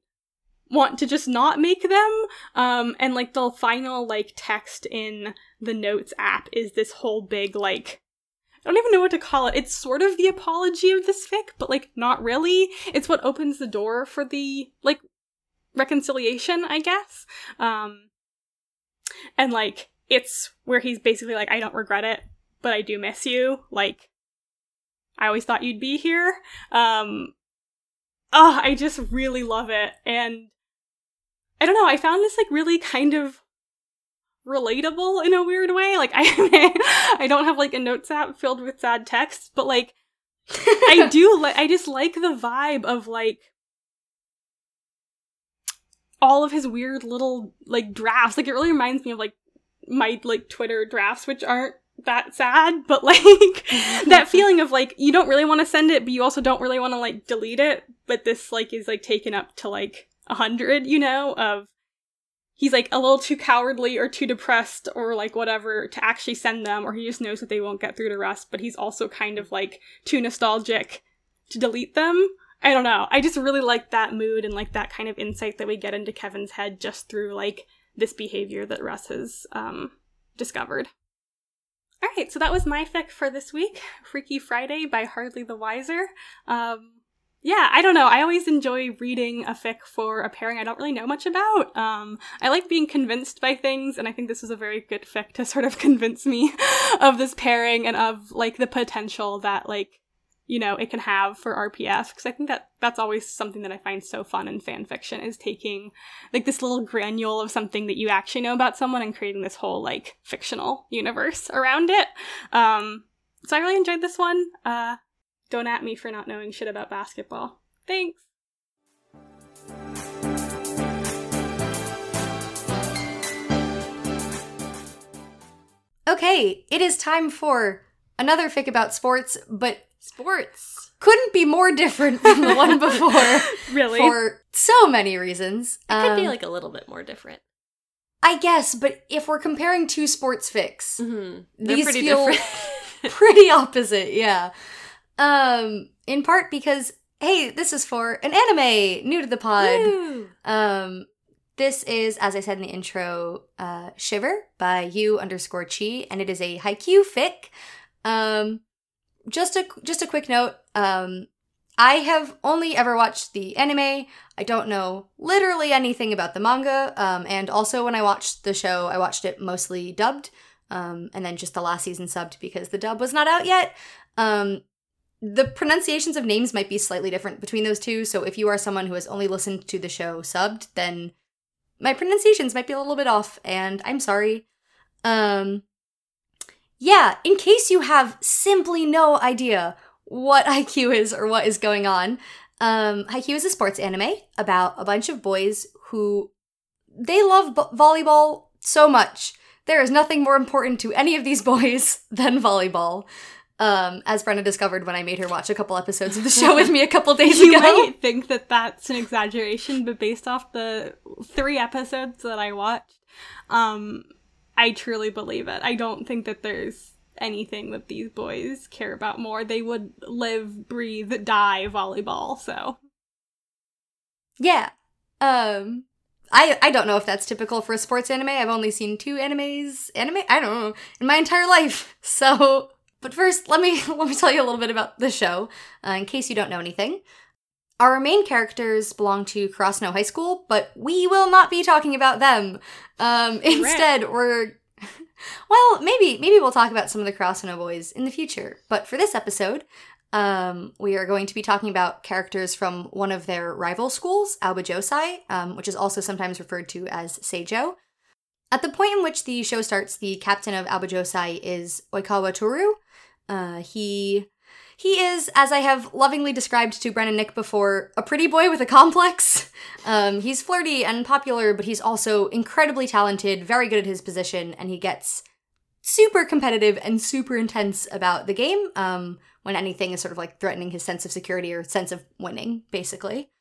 want to just not make them. Um, and, like, the final, like, text in the notes app is this whole big, like, I don't even know what to call it. It's sort of the apology of this fic, but like not really. It's what opens the door for the like reconciliation, I guess. Um and like it's where he's basically like I don't regret it, but I do miss you. Like I always thought you'd be here. Um oh, I just really love it and I don't know, I found this like really kind of relatable in a weird way. Like I I don't have like a notes app filled with sad texts, but like I do like I just like the vibe of like all of his weird little like drafts. Like it really reminds me of like my like Twitter drafts, which aren't that sad, but like that feeling of like you don't really want to send it, but you also don't really want to like delete it. But this like is like taken up to like a hundred, you know, of he's like a little too cowardly or too depressed or like whatever to actually send them, or he just knows that they won't get through to Russ, but he's also kind of like too nostalgic to delete them. I don't know. I just really like that mood and like that kind of insight that we get into Kevin's head just through like this behavior that Russ has um, discovered. All right, so that was my fic for this week Freaky Friday by Hardly the Wiser. Um, yeah, I don't know. I always enjoy reading a fic for a pairing I don't really know much about. Um, I like being convinced by things, and I think this was a very good fic to sort of convince me of this pairing and of like the potential that like you know it can have for RPF because I think that that's always something that I find so fun in fan fiction is taking like this little granule of something that you actually know about someone and creating this whole like fictional universe around it. Um, so I really enjoyed this one. Uh, don't at me for not knowing shit about basketball. Thanks. Okay, it is time for another fic about sports, but Sports. couldn't be more different from the one before Really? for so many reasons. It could be Um, like a little bit more different. I guess, but if we're comparing two sports fics, Mm-hmm. These pretty feel- pretty opposite, yeah. Um, in part because hey, this is for an anime new to the pod. Woo! Um, this is, as I said in the intro, uh, Shiver by you underscore chi, and it is a Haikyuu fic. Um, just a just a quick note. Um, I have only ever watched the anime. I don't know literally anything about the manga. Um, and also when I watched the show, I watched it mostly dubbed. Um, and then just the last season subbed because the dub was not out yet. Um, the pronunciations of names might be slightly different between those two. So if you are someone who has only listened to the show subbed, then my pronunciations might be a little bit off, and I'm sorry. Um, yeah, in case you have simply no idea what Haikyuu is or what is going on, um, Haikyuu is a sports anime about a bunch of boys who they love b- volleyball so much. There is nothing more important to any of these boys than volleyball. Um, as Brenna discovered when I made her watch a couple episodes of the show with me a couple days you ago. might think that that's an exaggeration, but based off the three episodes that I watched, um, I truly believe it. I don't think that there's anything that these boys care about more. They would live, breathe, die volleyball. So Yeah. Um I I don't know if that's typical for a sports anime. I've only seen two animes anime I don't know in my entire life. So, but first, let me let me tell you a little bit about the show uh, in case you don't know anything. Our main characters belong to Karasuno High School, but we will not be talking about them. Um instead, we're well, maybe maybe we'll talk about some of the Karasuno boys in the future. But for this episode, um, we are going to be talking about characters from one of their rival schools, Aoba Josai, um, which is also sometimes referred to as Seijo. At the point in which the show starts, the captain of Aoba Josai is Oikawa Toru. Uh, he he is, as I have lovingly described to Brennan Nick before, a pretty boy with a complex. Um, he's flirty and popular, but he's also incredibly talented, very good at his position, and he gets super competitive and super intense about the game. Um, when anything is sort of like threatening his sense of security or sense of winning, basically.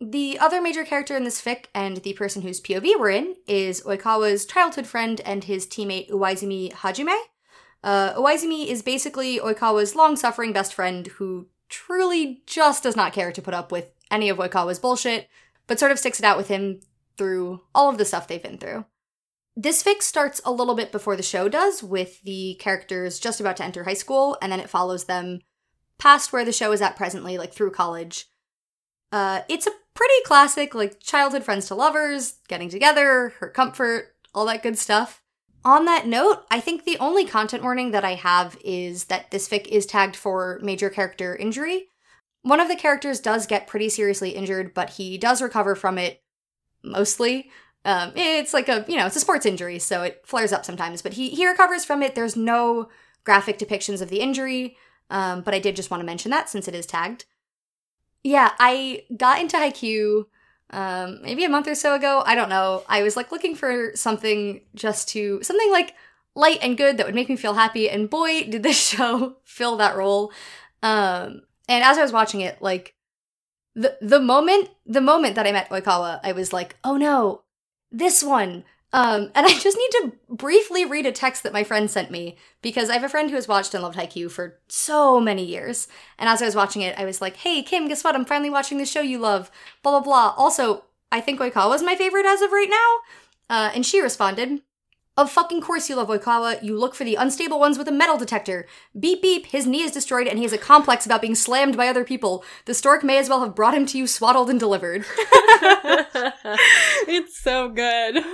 The other major character in this fic, and the person whose POV we're in, is Oikawa's childhood friend and his teammate Iwaizumi Hajime. Uh, Iwaizumi is basically Oikawa's long suffering best friend who truly just does not care to put up with any of Oikawa's bullshit, but sort of sticks it out with him through all of the stuff they've been through. This fic starts a little bit before the show does, with the characters just about to enter high school, and then it follows them past where the show is at presently, like through college. Uh, it's a pretty classic, like childhood friends to lovers, getting together, hurt/comfort, all that good stuff. On that note, I think the only content warning that I have is that this fic is tagged for major character injury. One of the characters does get pretty seriously injured, but he does recover from it mostly. Um, it's like a you know it's a sports injury, so it flares up sometimes. But he he recovers from it. There's no graphic depictions of the injury, um, but I did just want to mention that since it is tagged. Yeah, I got into Haikyuu um, maybe a month or so ago. I don't know. I was like looking for something just to something like light and good that would make me feel happy, and boy, did this show fill that role. Um, and as I was watching it, like the the moment the moment that I met Oikawa, I was like, oh no, this one. Um, and I just need to briefly read a text that my friend sent me because I have a friend who has watched and loved Haikyuu for so many years. And as I was watching it, I was like, hey, Kim, guess what? I'm finally watching the show you love. Blah, blah, blah. Also, I think Oikawa is my favorite as of right now. Uh, and she responded, of fucking course you love Oikawa. You look for the unstable ones with a metal detector. Beep beep, his knee is destroyed and he has a complex about being slammed by other people. The stork may as well have brought him to you swaddled and delivered. it's so good.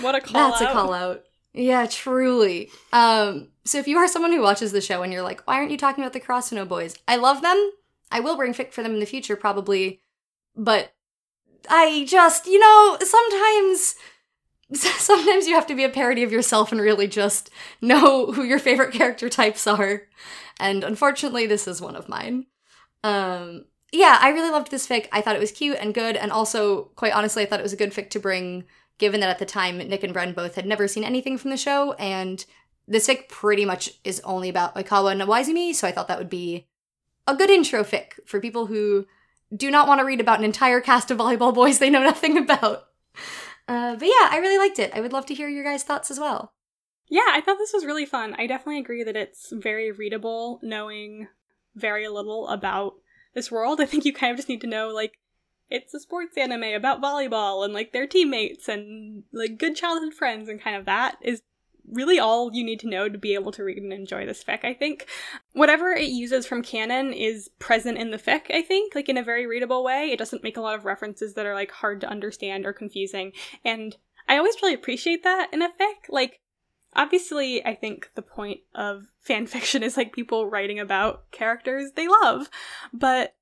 What a call That's out. a call out. Yeah, truly. Um, so if you are someone who watches the show and you're like, why aren't you talking about the Karasuno boys? I love them. I will bring fic for them in the future, probably. But I just, you know, sometimes sometimes you have to be a parody of yourself and really just know who your favorite character types are. And unfortunately, this is one of mine. Um, yeah, I really loved this fic. I thought it was cute and good, and also, quite honestly, I thought it was a good fic to bring, given that at the time Nick and Bren both had never seen anything from the show, and this fic pretty much is only about Oikawa and Iwaizumi, so I thought that would be a good intro fic for people who do not want to read about an entire cast of volleyball boys they know nothing about. Uh, but yeah, I really liked it. I would love to hear your guys' thoughts as well. Yeah, I thought this was really fun. I definitely agree that it's very readable, knowing very little about this world. I think you kind of just need to know, like, it's a sports anime about volleyball and, like, their teammates and, like, good childhood friends, and kind of that is really all you need to know to be able to read and enjoy this fic, I think. Whatever it uses from canon is present in the fic, I think, like in a very readable way. It doesn't make a lot of references that are like hard to understand or confusing. And I always really appreciate that in a fic. Like, obviously, I think the point of fan fiction is like people writing about characters they love. But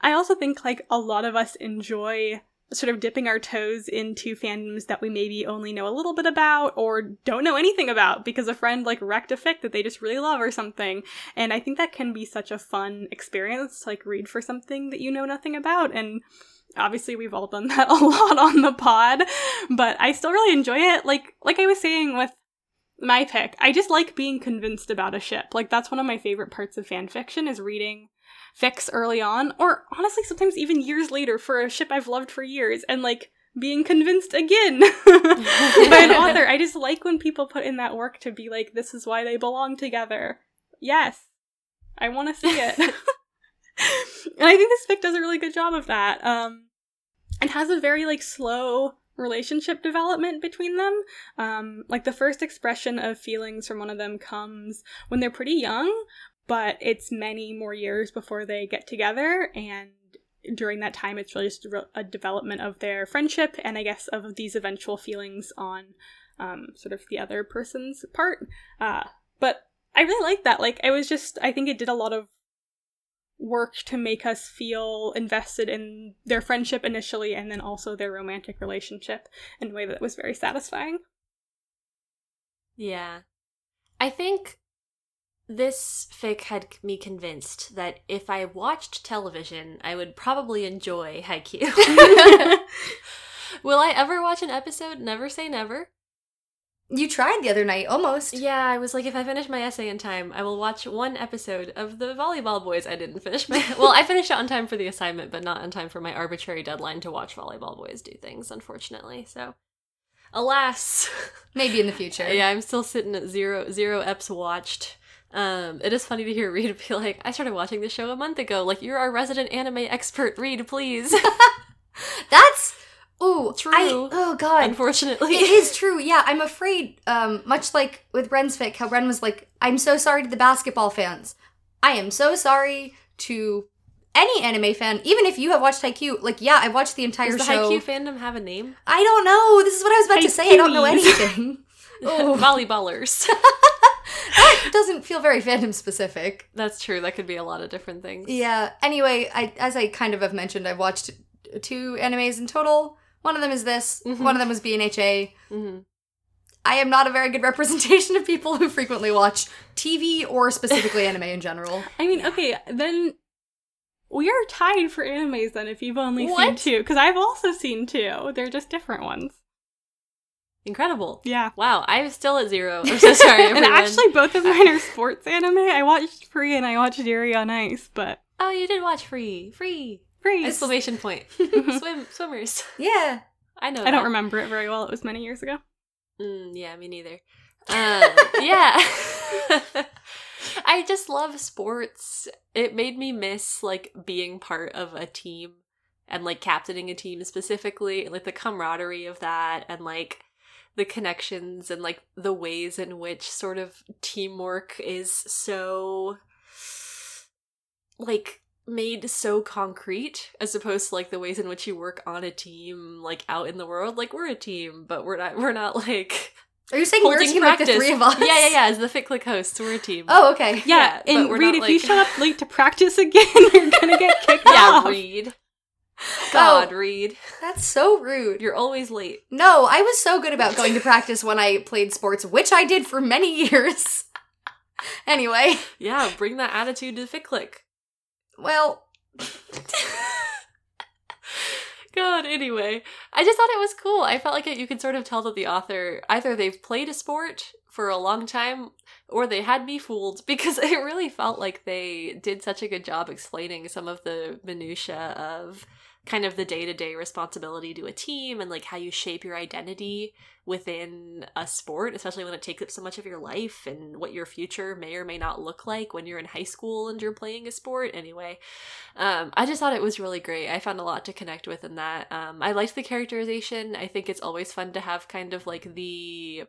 I also think like a lot of us enjoy sort of dipping our toes into fandoms that we maybe only know a little bit about or don't know anything about because a friend like rec'd a fic that they just really love or something. And I think that can be such a fun experience to like read for something that you know nothing about. And obviously we've all done that a lot on the pod, but I still really enjoy it. Like like I was saying with my pick, I just like being convinced about a ship. Like that's one of my favorite parts of fan fiction is reading fics early on, or honestly, sometimes even years later for a ship I've loved for years, and like being convinced again by an author. I just like when people put in that work to be like, this is why they belong together. Yes, I want to see it. and I think this fic does a really good job of that. Um, and has a very like slow relationship development between them. Um, like the first expression of feelings from one of them comes when they're pretty young, but it's many more years before they get together and during that time it's really just a development of their friendship and i guess of these eventual feelings on um, sort of the other person's part. Uh, but i really like that. Like i was just i think it did a lot of work to make us feel invested in their friendship initially and then also their romantic relationship in a way that was very satisfying. Yeah. I think this fic had me convinced that if I watched television, I would probably enjoy Haikyuu. Will I ever watch an episode? Never say never. You tried the other night, almost. Yeah, I was like, if I finish my essay in time, I will watch one episode of the Volleyball Boys. I didn't finish my. well, I finished it on time for the assignment, but not on time for my arbitrary deadline to watch Volleyball Boys do things, unfortunately. So, alas. Maybe in the future. yeah, I'm still sitting at zero zero eps watched. Um, it is funny to hear Reed be like, I started watching the show a month ago. Like, you're our resident anime expert, Reed, please. That's ooh True. I, oh god. Unfortunately. it is true. Yeah, I'm afraid. Um, much like with Bren's fic, how Bren was like, "I'm so sorry to the basketball fans. I am so sorry to any anime fan, even if you have watched Haikyuu. Like, yeah, I watched the entire Does the show. Haikyuu fandom have a name? I don't know. This is what I was about to say. I don't know anything. Ooh. Volleyballers. that doesn't feel very fandom specific. That's true. That could be a lot of different things. Yeah. Anyway, I as I kind of have mentioned, I've watched two animes in total. One of them is this. Mhm. One of them was BNHA. hmm I am not a very good representation of people who frequently watch TV or specifically anime in general. I mean, okay, then we are tied for animes then if you've only seen two. Because I've also seen two. They're just different ones. Incredible. Yeah. Wow, I'm still at zero. I'm so sorry, and actually, both of mine are sports anime. I watched Free and I watched Yuri on Ice, but oh, you did watch Free. Free. Free. Exclamation point. Swim, swimmers. Yeah. I know. I don't remember it very well. It was many years ago. Mm, yeah, me neither. Um, yeah. I just love sports. It made me miss like being part of a team and like captaining a team specifically, and like the camaraderie of that and like the connections and like the ways in which sort of teamwork is so like made so concrete as opposed to like the ways in which you work on a team like out in the world like we're a team but we're not we're not like Are you saying we're a holding team like the practice three of us? yeah yeah yeah as the fit click hosts we're a team Oh, okay. Yeah, Yeah, and Reed, not, if you like- show up late to practice again, you're gonna get kicked yeah off. reed Oh, god Oh. reed That's so rude. you're always late No, I was so good about going to practice when I played sports, which I did for many years. anyway, yeah bring that attitude to fit click well, God, anyway, I just thought it was cool. I felt like it, you could sort of tell that the author either they've played a sport for a long time or they had me fooled because it really felt like they did such a good job explaining some of the minutia of kind of the day-to-day responsibility to a team and like how you shape your identity within a sport especially when it takes up so much of your life and what your future may or may not look like when you're in high school and you're playing a sport anyway um, I just thought it was really great. I found a lot to connect with in that. Um, I liked the characterization. I think it's always fun to have kind of like the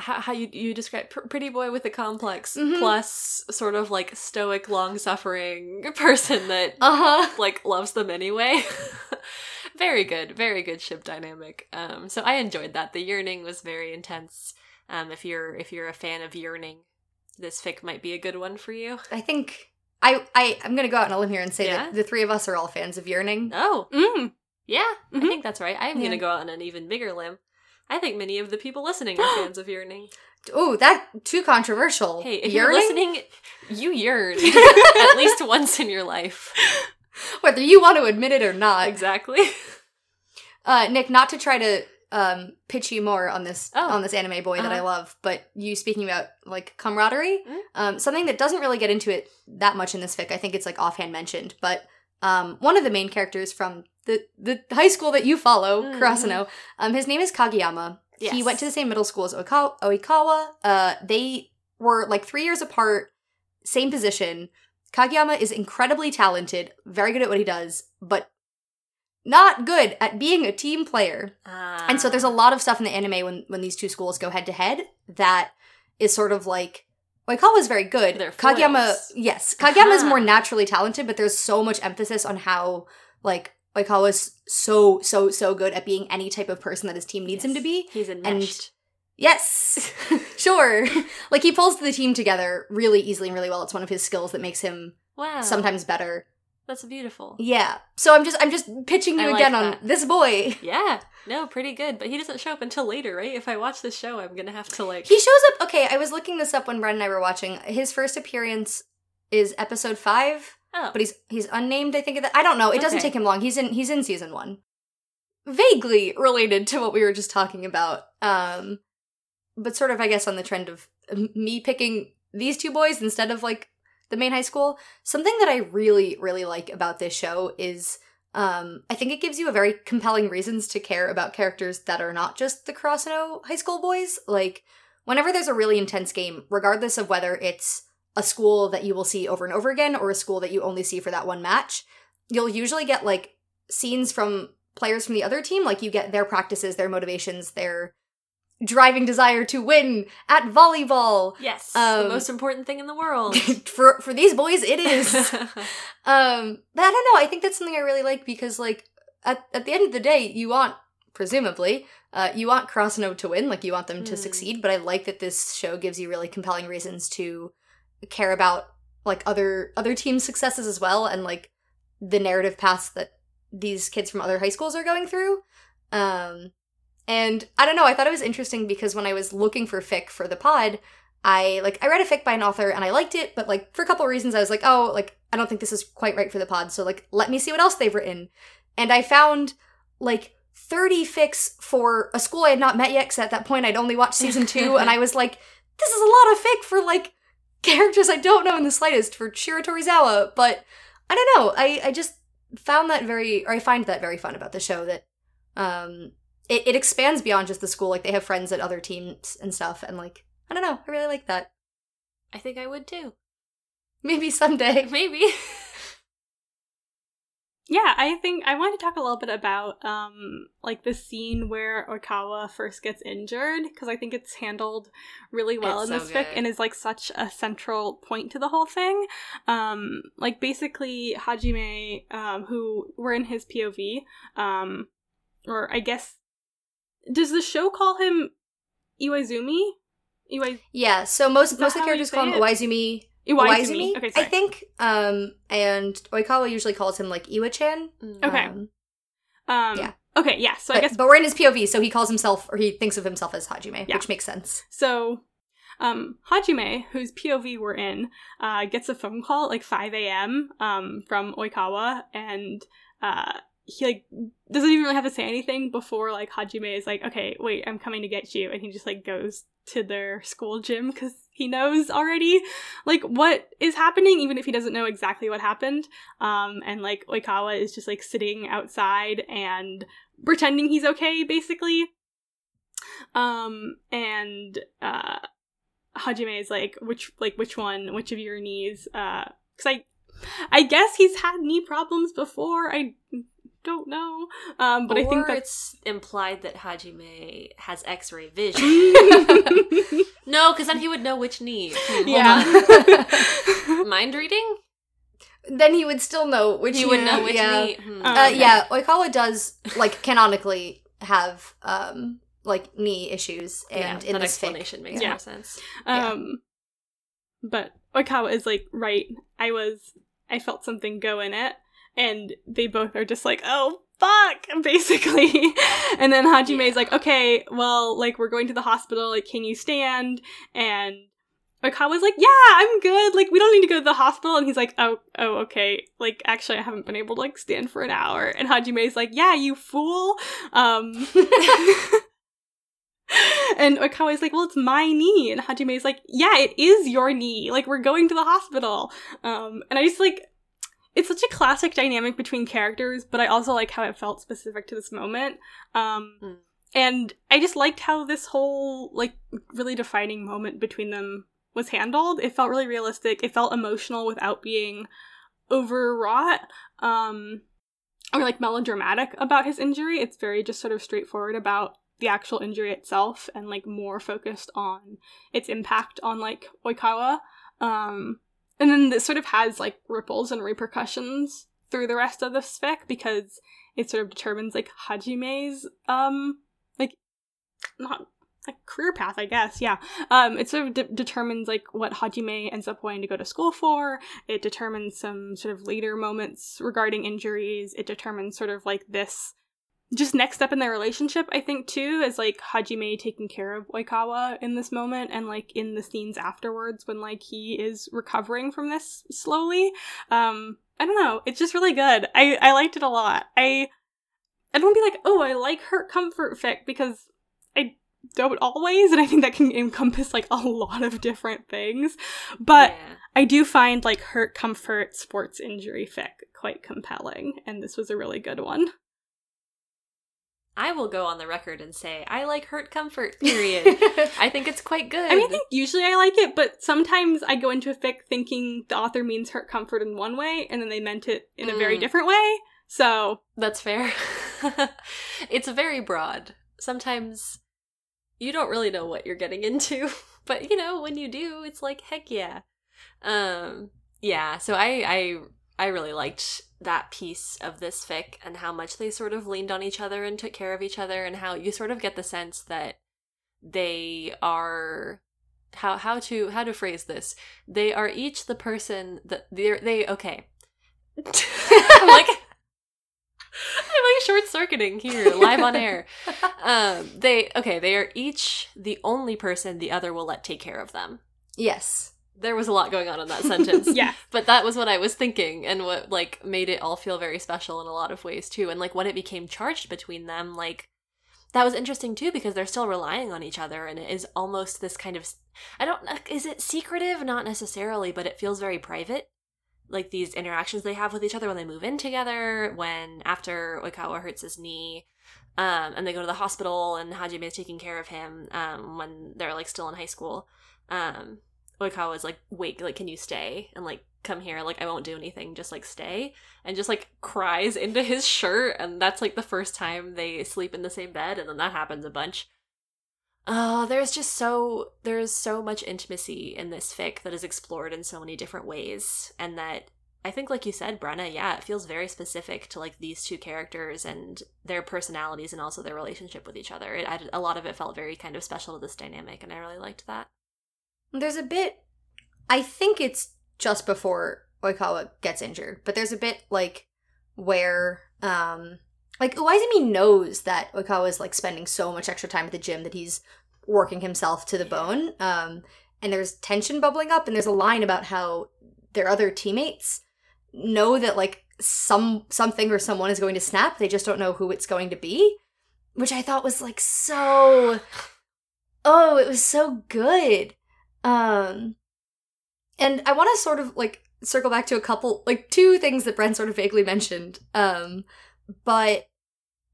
how, how you you describe pr- pretty boy with a complex Mhm. plus sort of like stoic, long suffering person that uh huh. like loves them anyway. very good, very good ship dynamic. Um, so I enjoyed that. The yearning was very intense. Um, if you're if you're a fan of yearning, this fic might be a good one for you. I think I I I'm gonna go out on a limb here and say Yeah? that the three of us are all fans of yearning. Oh, Mm. Yeah, I Mhm. think that's right. I'm Yeah. going to go out on an even bigger limb. I think many of the people listening are fans of yearning. Oh, that too controversial. Hey, if yearning? you're listening, you yearn at least once in your life. whether you want to admit it or not. Exactly. Uh, Nick, not to try to um pitch you more on this Oh. on this anime boy that I Uh-huh. love, but you speaking about like camaraderie, Mm. um, something that doesn't really get into it that much in this fic. I think it's like offhand mentioned, but um, one of the main characters from the the high school that you follow, Mhm. Karasuno, um, his name is Kageyama. He went to the same middle school as Oika- Oikawa. Uh, they were like three years apart, same position. Kageyama is incredibly talented, very good at what he does, but not good at being a team player. And so there's a Ah. lot of stuff in the anime when when these two schools go head to head that is sort of like Oikawa is very good. Kageyama, yes, Kageyama is more naturally talented, but there's so much emphasis on how like Oikawa is so so so good at being any type of person that his team needs him to be. He's enmeshed. Yes, sure. like he pulls the team together really easily and really well. It's one of his skills that makes him wow. sometimes better. That's beautiful. Yeah. So I'm just I'm just pitching you I like again on that. this boy. Yeah. No, pretty good. But he doesn't show up until later, right? If I watch this show, I'm going to have to like. He shows up. Okay, I was looking this up when Bren and I were watching. His first appearance is episode five, oh. but he's he's unnamed. I think of that. I don't know. It doesn't take him long. He's in he's in season one. Vaguely related to what we were just talking about, um, but sort of I guess on the trend of me picking these two boys instead of like the main high school. Something that I really really like about this show is. Um, I think it gives you a very compelling reasons to care about characters that are not just the Karasuno high school boys. Like, whenever there's a really intense game, regardless of whether it's a school that you will see over and over again or a school that you only see for that one match, you'll usually get like scenes from players from the other team. Like, you get their practices, their motivations, their driving desire to win at volleyball. yes. um, the most important thing in the world. for for these boys, it is. Um, but I don't know. I think that's something I really like because, like, at at the end of the day, you want presumably, uh, you want Karasuno to win, like you want them to Mm. succeed. But I like that this show gives you really compelling reasons to care about like other other team successes as well, and like the narrative paths that these kids from other high schools are going through. Um, and I don't know, I thought it was interesting because when I was looking for fic for the pod, I like I read a fic by an author and I liked it, but like for a couple reasons I was like, oh, like I don't think this is quite right for the pod, so like let me see what else they've written. And I found like 30 fics for a school I had not met yet, because at that point I'd only watched season two, and I was like, this is a lot of fic for like characters I don't know in the slightest for Shiratorizawa, but I don't know. I, I just found that very or I find that very fun about the show that um it, it expands beyond just the school. Like they have friends at other teams and stuff, and like I don't know, I really like that. I think I would too. Maybe someday. Maybe. Yeah, I think I want to talk a little bit about um like the scene where Oikawa first gets injured because I think it's handled really well It's in so this fic and is like such a central point to the whole thing. Um like basically Hajime um who we're in his POV um or I guess does the show call him Iwaizumi? Iwai Yeah, so most most of the characters call him it? Iwaizumi. Okay, I think. Um, and Oikawa usually calls him like Iwa-chan. Mm. Okay. Um, um yeah. Okay, yeah. So I guess but we're in his POV, so he calls himself or he thinks of himself as Hajime, Yeah. which makes sense. So, um, Hajime, whose POV we're in, uh, gets a phone call at like 5 a.m. Um, from Oikawa, and uh, he like doesn't even really have to say anything before like Hajime is like, "Okay, wait, I'm coming to get you," and he just like goes to their school gym because he knows already like what is happening, even if he doesn't know exactly what happened. Um, and like Oikawa is just like sitting outside and pretending he's okay, basically. Um, and uh, Hajime is like, which like which one, which of your knees? Uh, because I, I guess he's had knee problems before. I don't know. Um, but I think that's it's implied that Hajime has X-ray vision. no, because then he would know which knee. Hmm, hold on. Mind reading? then he would still know which He would knee- know which yeah. knee. Hmm. Uh, Uh, Okay. yeah, Oikawa does like canonically have um like knee issues, and yeah, in that this fic, explanation makes Yeah. more sense. Yeah. Um, but Oikawa is like, right. I was, I felt something go in it, and they both are just like, oh fuck, basically. and then Hajime is like, okay, well, like we're going to the hospital. Like, can you stand? And Oikawa's like, yeah, I'm good. Like, we don't need to go to the hospital. And he's like, oh, oh, okay. Like, actually, I haven't been able to like stand for an hour. And Hajime's like, yeah, you fool. Um. And Oikawa's like, well, it's my knee. And Hajime's like, yeah, it is your knee. Like, we're going to the hospital. Um, and I just like, it's such a classic dynamic between characters, but I also like how it felt specific to this moment. Um, Mm. and I just liked how this whole, like, really defining moment between them was handled. It felt really realistic. It felt emotional without being overwrought. Um, or like melodramatic about his injury. It's very just sort of straightforward about the actual injury itself and like more focused on its impact on like Oikawa. Um, and then this sort of has like ripples and repercussions through the rest of the spec because it sort of determines like Hajime's um like not like career path, I guess. Yeah. Um, it sort of de- determines like what Hajime ends up wanting to go to school for. It determines some sort of later moments regarding injuries. It determines sort of like this just next step in their relationship, I think too, is like Hajime taking care of Oikawa in this moment and like in the scenes afterwards when like he is recovering from this slowly. Um, I don't know. It's just really good. I I liked it a lot. I I don't be like, oh, I like hurt/comfort fic because I don't always, and I think that can encompass like a lot of different things. But yeah. I do find like hurt comfort sports injury fic quite compelling, and this was a really good one. I will go on the record and say I like hurt comfort. Period. I think it's quite good. I mean, I think usually I like it, but sometimes I go into a fic thinking the author means hurt comfort in one way, and then they meant it in a very Mm. different way. So That's fair. it's very broad. Sometimes you don't really know what you're getting into, but you know, when you do, it's like heck yeah. Um yeah, so I I I really liked that piece of this fic and how much they sort of leaned on each other and took care of each other and how you sort of get the sense that they are how how to how to phrase this. They are each the person that they're they okay. like I'm like short circuiting here, live on air. Um, they okay. They are each the only person the other will let take care of them. Yes. There was a lot going on in that sentence. yeah. But that was what I was thinking, and what like made it all feel very special in a lot of ways too. And like when it became charged between them, like that was interesting too because they're still relying on each other, and it is almost this kind of I don't is it secretive? Not necessarily, but it feels very private. Like these interactions they have with each other when they move in together, when after Oikawa hurts his knee, um, and they go to the hospital and Hajime is taking care of him um, when they're like still in high school. Um, Oikawa is like, wait, like, can you stay and like come here? Like, I won't do anything, just like stay. And just like cries into his shirt. And that's like the first time they sleep in the same bed. And then that happens a bunch. Oh, there's just so, there's so much intimacy in this fic that is explored in so many different ways. And that I think, like you said, Brenna, yeah, it feels very specific to like these two characters and their personalities and also their relationship with each other. It, I, a lot of it felt very kind of special to this dynamic, and I really liked that. There's a bit. I think it's just before Oikawa gets injured, but there's a bit like where um like Iwaizumi knows that Oikawa is like spending so much extra time at the gym that he's working himself to the bone. Um and there's tension bubbling up and there's a line about how their other teammates know that like some something or someone is going to snap, they just don't know who it's going to be, which I thought was like so Oh, it was so good. Um and I want to sort of like circle back to a couple like two things that Bren sort of vaguely mentioned. Um but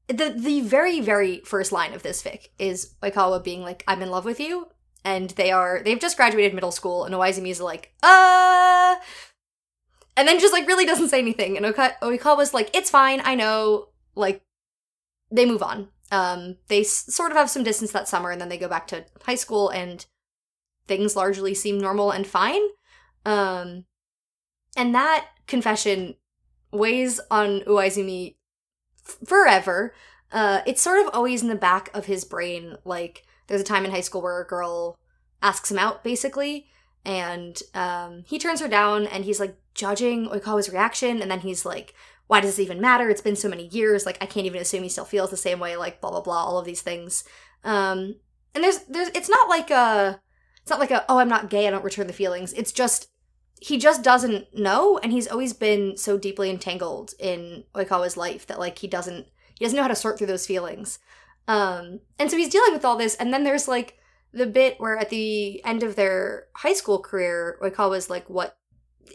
the the very very first line of this fic is Oikawa being like I'm in love with you. And they are they've just graduated middle school and Iwaizumi is like uh and then just like really doesn't say anything. And Oika- Oikawa's like it's fine I know like they move on. Um they s- sort of have some distance that summer and then they go back to high school and things largely seem normal and fine um and that confession weighs on Iwaizumi f- forever. Uh, it's sort of always in the back of his brain. Like, there's a time in high school where a girl asks him out, basically, and um, he turns her down and he's like judging Oikawa's reaction, and then he's like, why does this even matter? It's been so many years. Like, I can't even assume he still feels the same way, like, blah, blah, blah, all of these things. Um, and there's, there's, it's not like a, it's not like a, oh, I'm not gay, I don't return the feelings. It's just, he just doesn't know and he's always been so deeply entangled in Oikawa's life that like he doesn't he doesn't know how to sort through those feelings. Um and so he's dealing with all this and then there's like the bit where at the end of their high school career Oikawa's like what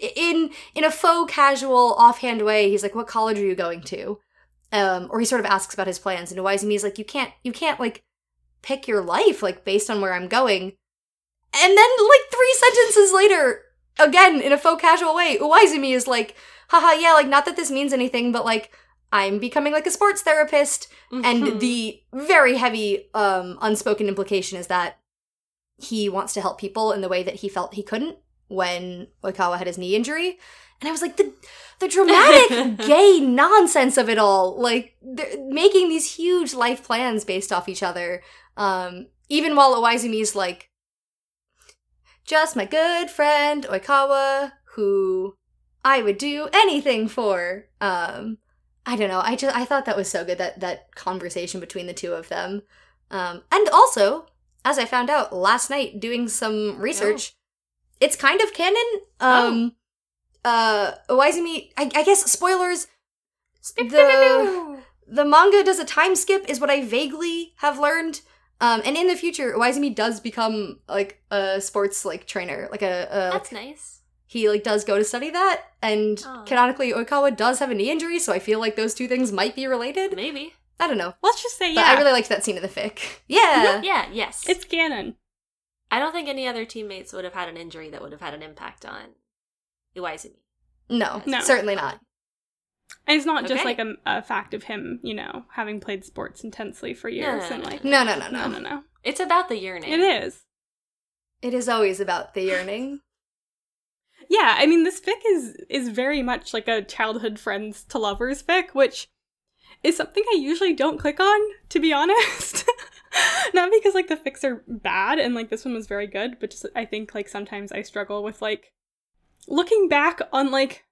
in in a faux casual offhand way he's like what college are you going to? Um or he sort of asks about his plans and Iwaizumi like you can't you can't like pick your life like based on where I'm going. And then like 3 sentences later again in a faux casual way iwaizumi is like haha yeah like not that this means anything but like i'm becoming like a sports therapist. And the very heavy um unspoken implication is that he wants to help people in the way that he felt he couldn't when oikawa had his knee injury. And i was like the the dramatic gay nonsense of it all. Like making these huge life plans based off each other. Um even while Iwaizumi's like just my good friend Oikawa, who I would do anything for. Um, I don't know. I just I thought that was so good that that conversation between the two of them. Um, and also, as I found out last night doing some research, it's kind of canon. Um, uh, Iwaizumi, I, I guess spoilers. The the manga does a time skip, is what I vaguely have learned. Um, and in the future, Iwaizumi does become like a sports like trainer, like a, a That's nice. he like does go to study that, and Aw. canonically Oikawa does have a knee injury, so I feel like those two things might be related. Maybe. I don't know, Let's just say but yeah. I really liked that scene of the fic. Yeah, Yeah, yes. it's canon. I don't think any other teammates would have had an injury that would have had an impact on Iwaizumi. no, No. certainly not. And it's not just like a, a fact of him, you know, having played sports intensely for years no, and like No, no, no, no, no. no, no. It's about the yearning. It is. It is always about the yearning. Yeah, I mean this fic is is very much like a childhood friends to lovers fic, which is something I usually don't click on, to be honest. Not because like the fics are bad and like this one was very good, but just I think like sometimes I struggle with like looking back on like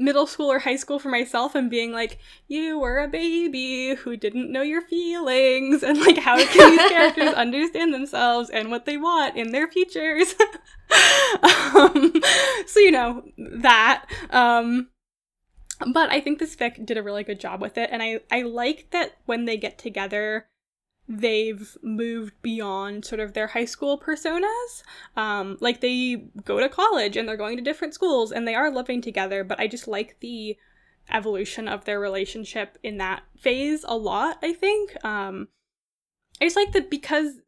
middle school or high school for myself and being like, you were a baby who didn't know your feelings, and like, how can these characters understand themselves and what they want in their futures? um, so, you know, that. Um, but I think this fic did a really good job with it, and I, I like that when they get together, they've moved beyond sort of their high school personas. Um, like they go to college and they're going to different schools and they are living together, but I just like the evolution of their relationship in that phase a lot, I think. Um, I just like that because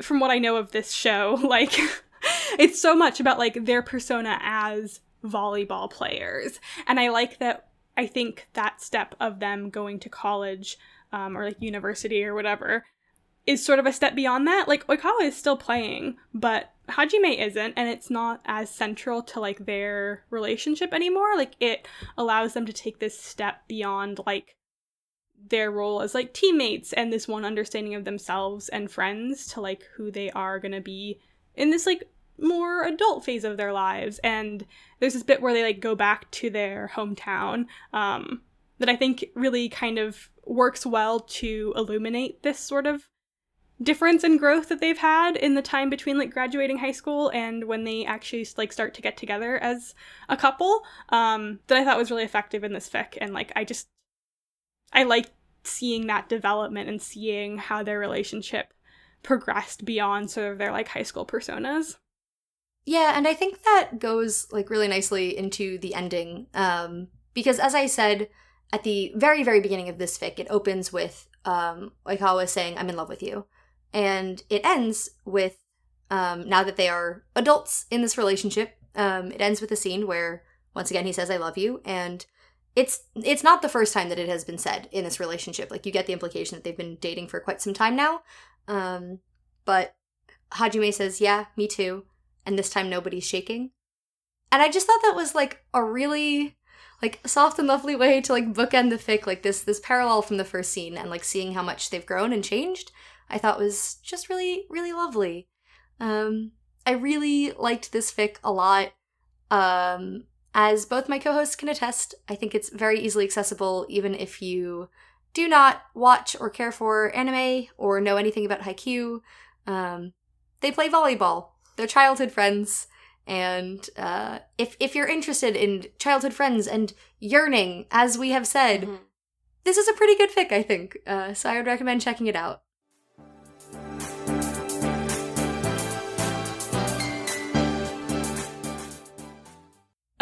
from what I know of this show, like it's so much about like their persona as volleyball players. And I like that I think that step of them going to college um, or like university or whatever is sort of a step beyond that. Like Oikawa is still playing, but Hajime isn't, and it's not as central to like their relationship anymore. Like it allows them to take this step beyond like their role as like teammates and this one understanding of themselves and friends to like who they are gonna be in this like more adult phase of their lives. And there's this bit where they like go back to their hometown um, that I think really kind of works well to illuminate this sort of difference in growth that they've had in the time between like graduating high school and when they actually like start to get together as a couple um that i thought was really effective in this fic and like i just i like seeing that development and seeing how their relationship progressed beyond sort of their like high school personas. Yeah and i think that goes like really nicely into the ending um because as i said at the very, very beginning of this fic, it opens with um, Oikawa saying, I'm in love with you. And it ends with, um, now that they are adults in this relationship, um, it ends with a scene where, once again, he says, I love you. And it's it's not the first time that it has been said in this relationship. Like you get the implication that they've been dating for quite some time now. Um, but Hajime says, "Yeah, me too." And this time nobody's shaking. And I just thought that was like a really like a soft and lovely way to like bookend the fic like this this parallel from the first scene and like seeing how much they've grown and changed i thought was just really really lovely. Um i really liked this fic a lot. Um as both my co-hosts can attest i think it's very easily accessible even if you do not watch or care for anime or know anything about Haikyuu um they play volleyball. They're childhood friends and uh, if if you're interested in childhood friends and yearning, as we have said, mm-hmm. this is a pretty good fic, I think. Uh, so I would recommend checking it out.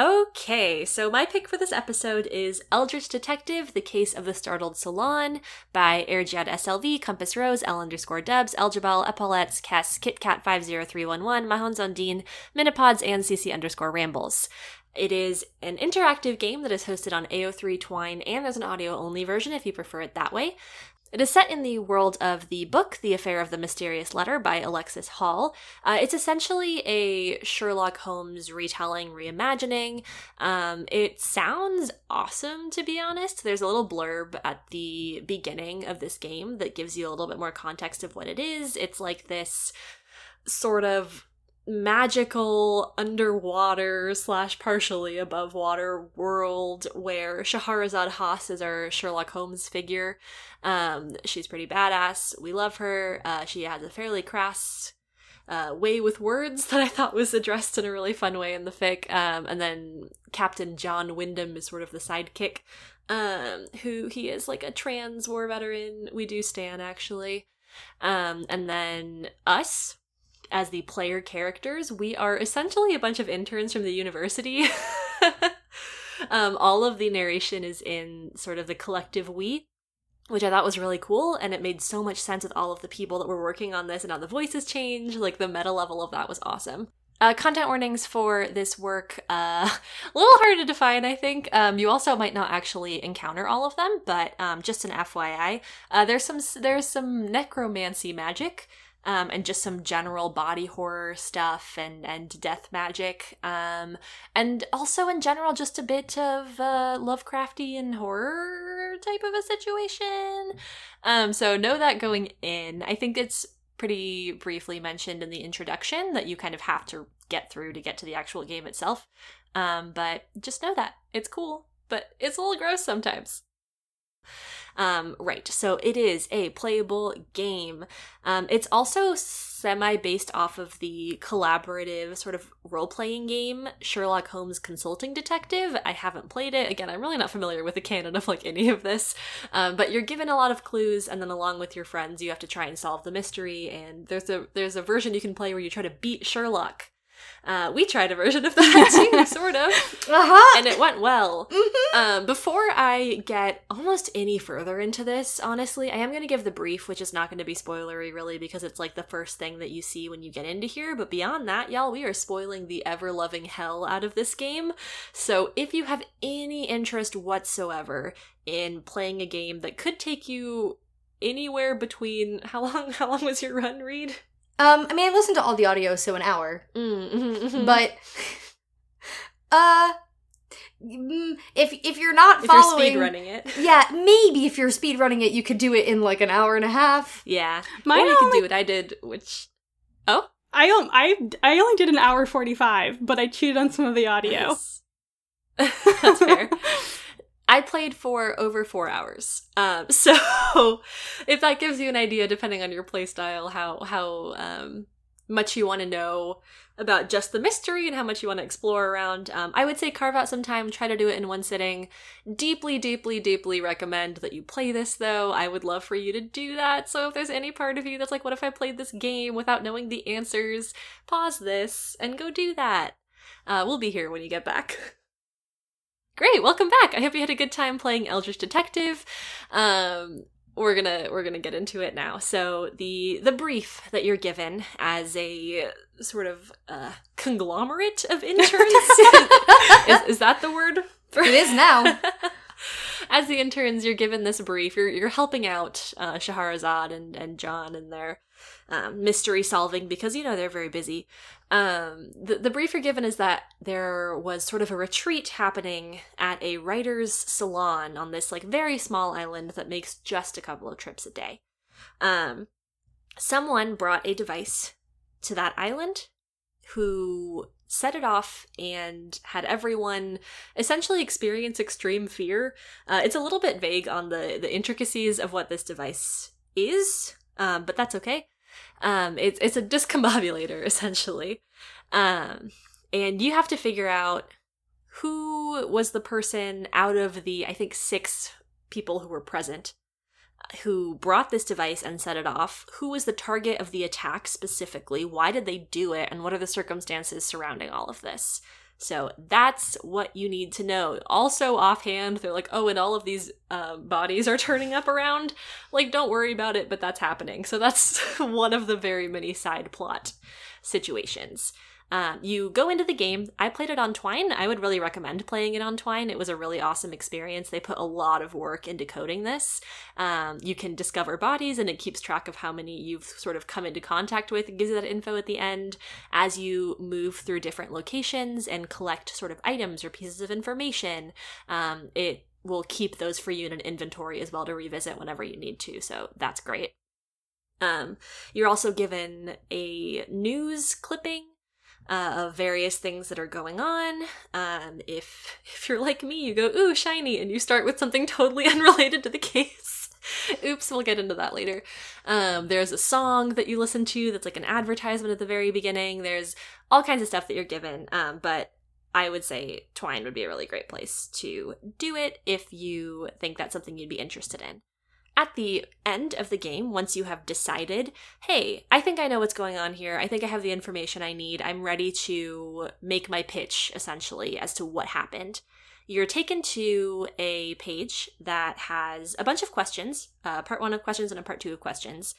Okay, so my pick for this episode is Eldritch Detective, The Case of the Startled Salon by Ergiad SLV, Compass Rose, L underscore dubs, Eljabal, Epaulettes, Kess, KitKat50311, Mahon Zondine, Minipods, and CC underscore rambles. It is an interactive game that is hosted on AO3 Twine, and there's an audio only version if you prefer it that way. It is set in the world of the book, The Affair of the Mysterious Letter by Alexis Hall. Uh, it's essentially a Sherlock Holmes retelling, reimagining. Um, it sounds awesome, to be honest. There's a little blurb at the beginning of this game that gives you a little bit more context of what it is. It's like this sort of magical underwater slash partially above water world where Shahrazad Haas is our Sherlock Holmes figure. Um, she's pretty badass. We love her. Uh, she has a fairly crass uh, way with words that I thought was addressed in a really fun way in the fic. Um, and then Captain John Wyndham is sort of the sidekick, um, who he is like a trans war veteran. We do stand actually. Um, and then us, as the player characters, we are essentially a bunch of interns from the university. um, all of the narration is in sort of the collective we, which I thought was really cool, and it made so much sense with all of the people that were working on this and how the voices change. Like the meta level of that was awesome. Uh, content warnings for this work, uh, a little hard to define, I think. Um, you also might not actually encounter all of them, but um, just an FYI, uh, there's some there's some necromancy magic um, and just some general body horror stuff and and death magic, um, and also in general just a bit of uh, Lovecraftian horror type of a situation. Um, so know that going in. I think it's pretty briefly mentioned in the introduction that you kind of have to get through to get to the actual game itself. Um, but just know that it's cool, but it's a little gross sometimes. Um, right, so it is a playable game. Um, it's also semi based off of the collaborative sort of role playing game Sherlock Holmes Consulting Detective. I haven't played it. Again, I'm really not familiar with the canon of like any of this, um, but you're given a lot of clues, and then along with your friends, you have to try and solve the mystery. And there's a there's a version you can play where you try to beat Sherlock. Uh, we tried a version of that too, sort of, Uh-huh. and it went well. Mhm. Um, before I get almost any further into this, honestly, I am going to give the brief, which is not going to be spoilery really because it's like the first thing that you see when you get into here. But beyond that, y'all, we are spoiling the ever loving hell out of this game. So if you have any interest whatsoever in playing a game that could take you anywhere between how long how long was your run read Um, I mean, I listened to all the audio, so an hour. mm, mhm, mhm. But, uh, mm, if if you're not if you're following, speed running it yeah, maybe if you're speed running it, you could do it in like an hour and a half. yeah Mine or you could do what i did which oh I, um, I, I only did an hour 45, but I cheated on some of the audio. Nice. That's fair. I played for over four hours. Um, so if that gives you an idea, depending on your playstyle, how how um, much you want to know about just the mystery and how much you want to explore around, um, I would say carve out some time, try to do it in one sitting. Deeply, deeply, deeply recommend that you play this though. I would love for you to do that. So if there's any part of you that's like, what if I played this game without knowing the answers? Pause this and go do that. Uh, we'll be here when you get back. Great, welcome back. I hope you had a good time playing Eldritch Detective. Um, we're gonna we're gonna get into it now. So the the brief that you're given as a sort of uh, conglomerate of interns is, is that the word? It is now. As the interns, you're given this brief. You're you're helping out uh, Shahrazad and and John in their um, mystery solving because you know they're very busy. Um, the the brief you're given is that there was sort of a retreat happening at a writer's salon on this like very small island that makes just a couple of trips a day. Um, someone brought a device to that island who set it off and had everyone essentially experience extreme fear. Uh, it's a little bit vague on the the intricacies of what this device is, um, but that's okay. Um, it's it's a discombobulator essentially, um, and you have to figure out who was the person out of the I think six people who were present who brought this device and set it off, who was the target of the attack specifically, why did they do it, and what are the circumstances surrounding all of this. So that's what you need to know. Also, offhand, they're like, oh, and all of these uh, bodies are turning up around. Like, don't worry about it, but that's happening. So that's one of the very many side plot situations. Um, you go into the game. I played it on Twine. I would really recommend playing it on Twine. It was a really awesome experience. They put a lot of work into coding this. Um, you can discover bodies, and it keeps track of how many you've sort of come into contact with. It gives you that info at the end as you move through different locations and collect sort of items or pieces of information. Um, it will keep those for you in an inventory as well to revisit whenever you need to. So that's great. Um, you're also given a news clipping uh, of various things that are going on. Um, if if you're like me, you go ooh shiny, and you start with something totally unrelated to the case. Oops, we'll get into that later. Um, there's a song that you listen to that's like an advertisement at the very beginning. There's all kinds of stuff that you're given, um, but I would say Twine would be a really great place to do it if you think that's something you'd be interested in at the end of the game, once you have decided, hey, I think I know what's going on here, I think I have the information I need, I'm ready to make my pitch essentially as to what happened, you're taken to a page that has a bunch of questions uh, part one of questions and a part two of questions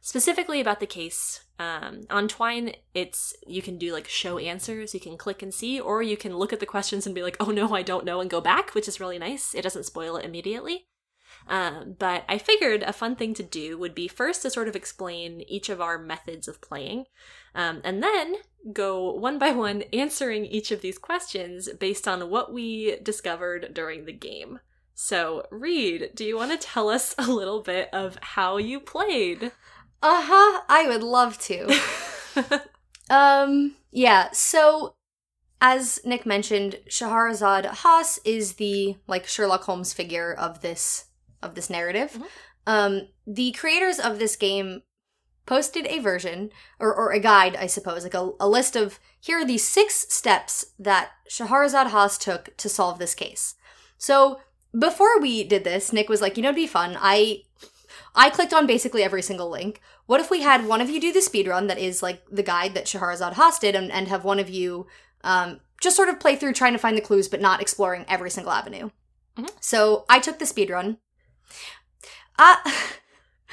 specifically about the case. Um, on twine it's you can do like show answers. You can click and see or you can look at the questions and be like oh no i don't know and go back which is really nice. It doesn't spoil it immediately um, but I figured a fun thing to do would be first to sort of explain each of our methods of playing, um, and then go one by one answering each of these questions based on what we discovered during the game. So, Reed, do you want to tell us a little bit of how you played? Uh huh. I would love to. Um, yeah, so as Nick mentioned, Shahrazad Haas is the like Sherlock Holmes figure of this of this narrative. Mhm. Um, the creators of this game posted a version or, or a guide, I suppose, like a, a list of here are the six steps that Shahrazad Haas took to solve this case. So before we did this, Nick was like, you know, it'd be fun. I I clicked on basically every single link. What if we had one of you do the speedrun that is like the guide that Shahrazad Haas did and, and have one of you um, just sort of play through trying to find the clues but not exploring every single avenue? Mhm. So I took the speedrun. Uh,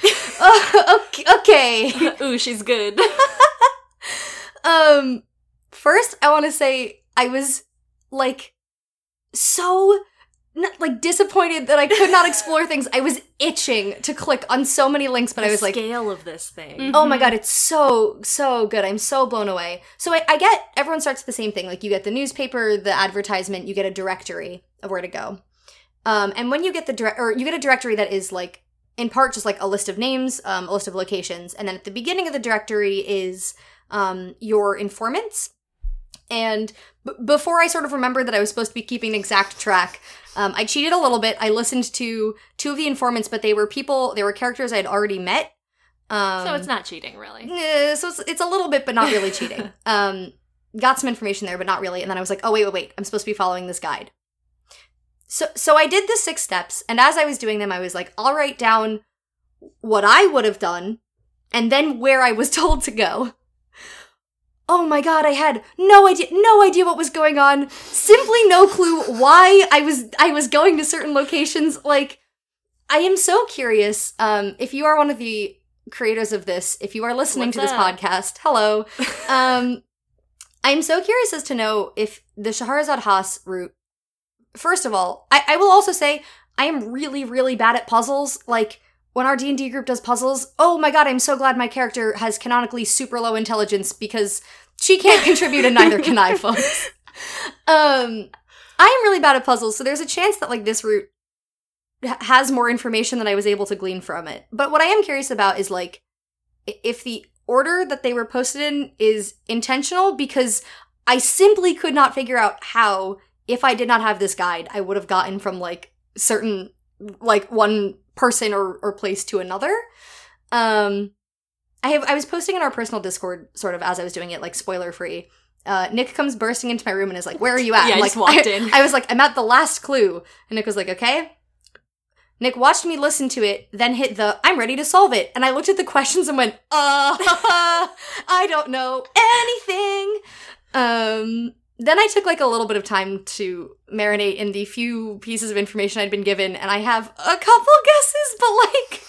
oh, okay. okay. Ooh, she's good. um first i want to say i was like so n- like disappointed that i could not explore things i was itching to click on so many links but i The was like scale of this thing. Mhm. oh my god it's so so good i'm so blown away so I, I get everyone starts the same thing like you get the newspaper the advertisement you get a directory of where to go um, and when you get the dire- or you get a directory that is like in part just like a list of names um, a list of locations and then at the beginning of the directory is um, your informants and b- before i sort of remembered that i was supposed to be keeping exact track um, i cheated a little bit i listened to two of the informants but they were people they were characters i had already met um, so it's not cheating, really. Eh, so it's, it's a little bit, but not really cheating. Um, got some information there, but not really. And then I was like, oh wait, wait, wait, I'm supposed to be following this guide. So, so I did the six steps, and as I was doing them, I was like, I'll write down what I would have done, and then where I was told to go. Oh my god, I had no idea, no idea what was going on. Simply no clue why I was I was going to certain locations. Like, I am so curious. Um, if you are one of the creators of this, if you are listening What's to this up? podcast, hello. Um, I'm so curious as to know if the Shahrazad Haas route. First of all, I, I will also say I am really, really bad at puzzles. Like when our D and D group does puzzles, oh my god, I'm so glad my character has canonically super low intelligence because she can't contribute and neither can I, folks. Um, I am really bad at puzzles, so there's a chance that like this route has more information than I was able to glean from it. But what I am curious about is like if the order that they were posted in is intentional because I simply could not figure out how if I did not have this guide I would have gotten from like certain like one person or or place to another. Um I have I was posting in our personal Discord sort of as I was doing it like spoiler free. Uh, Nick comes bursting into my room and is like, "Where are you at?" Yeah, I'm like, just walked I- in. I was like, "I'm at the last clue," and Nick was like, "Okay." Nick watched me listen to it, then hit the I'm ready to solve it. And I looked at the questions and went, uh, I don't know anything. Um, then I took like a little bit of time to marinate in the few pieces of information I'd been given, and I have a couple guesses, but like,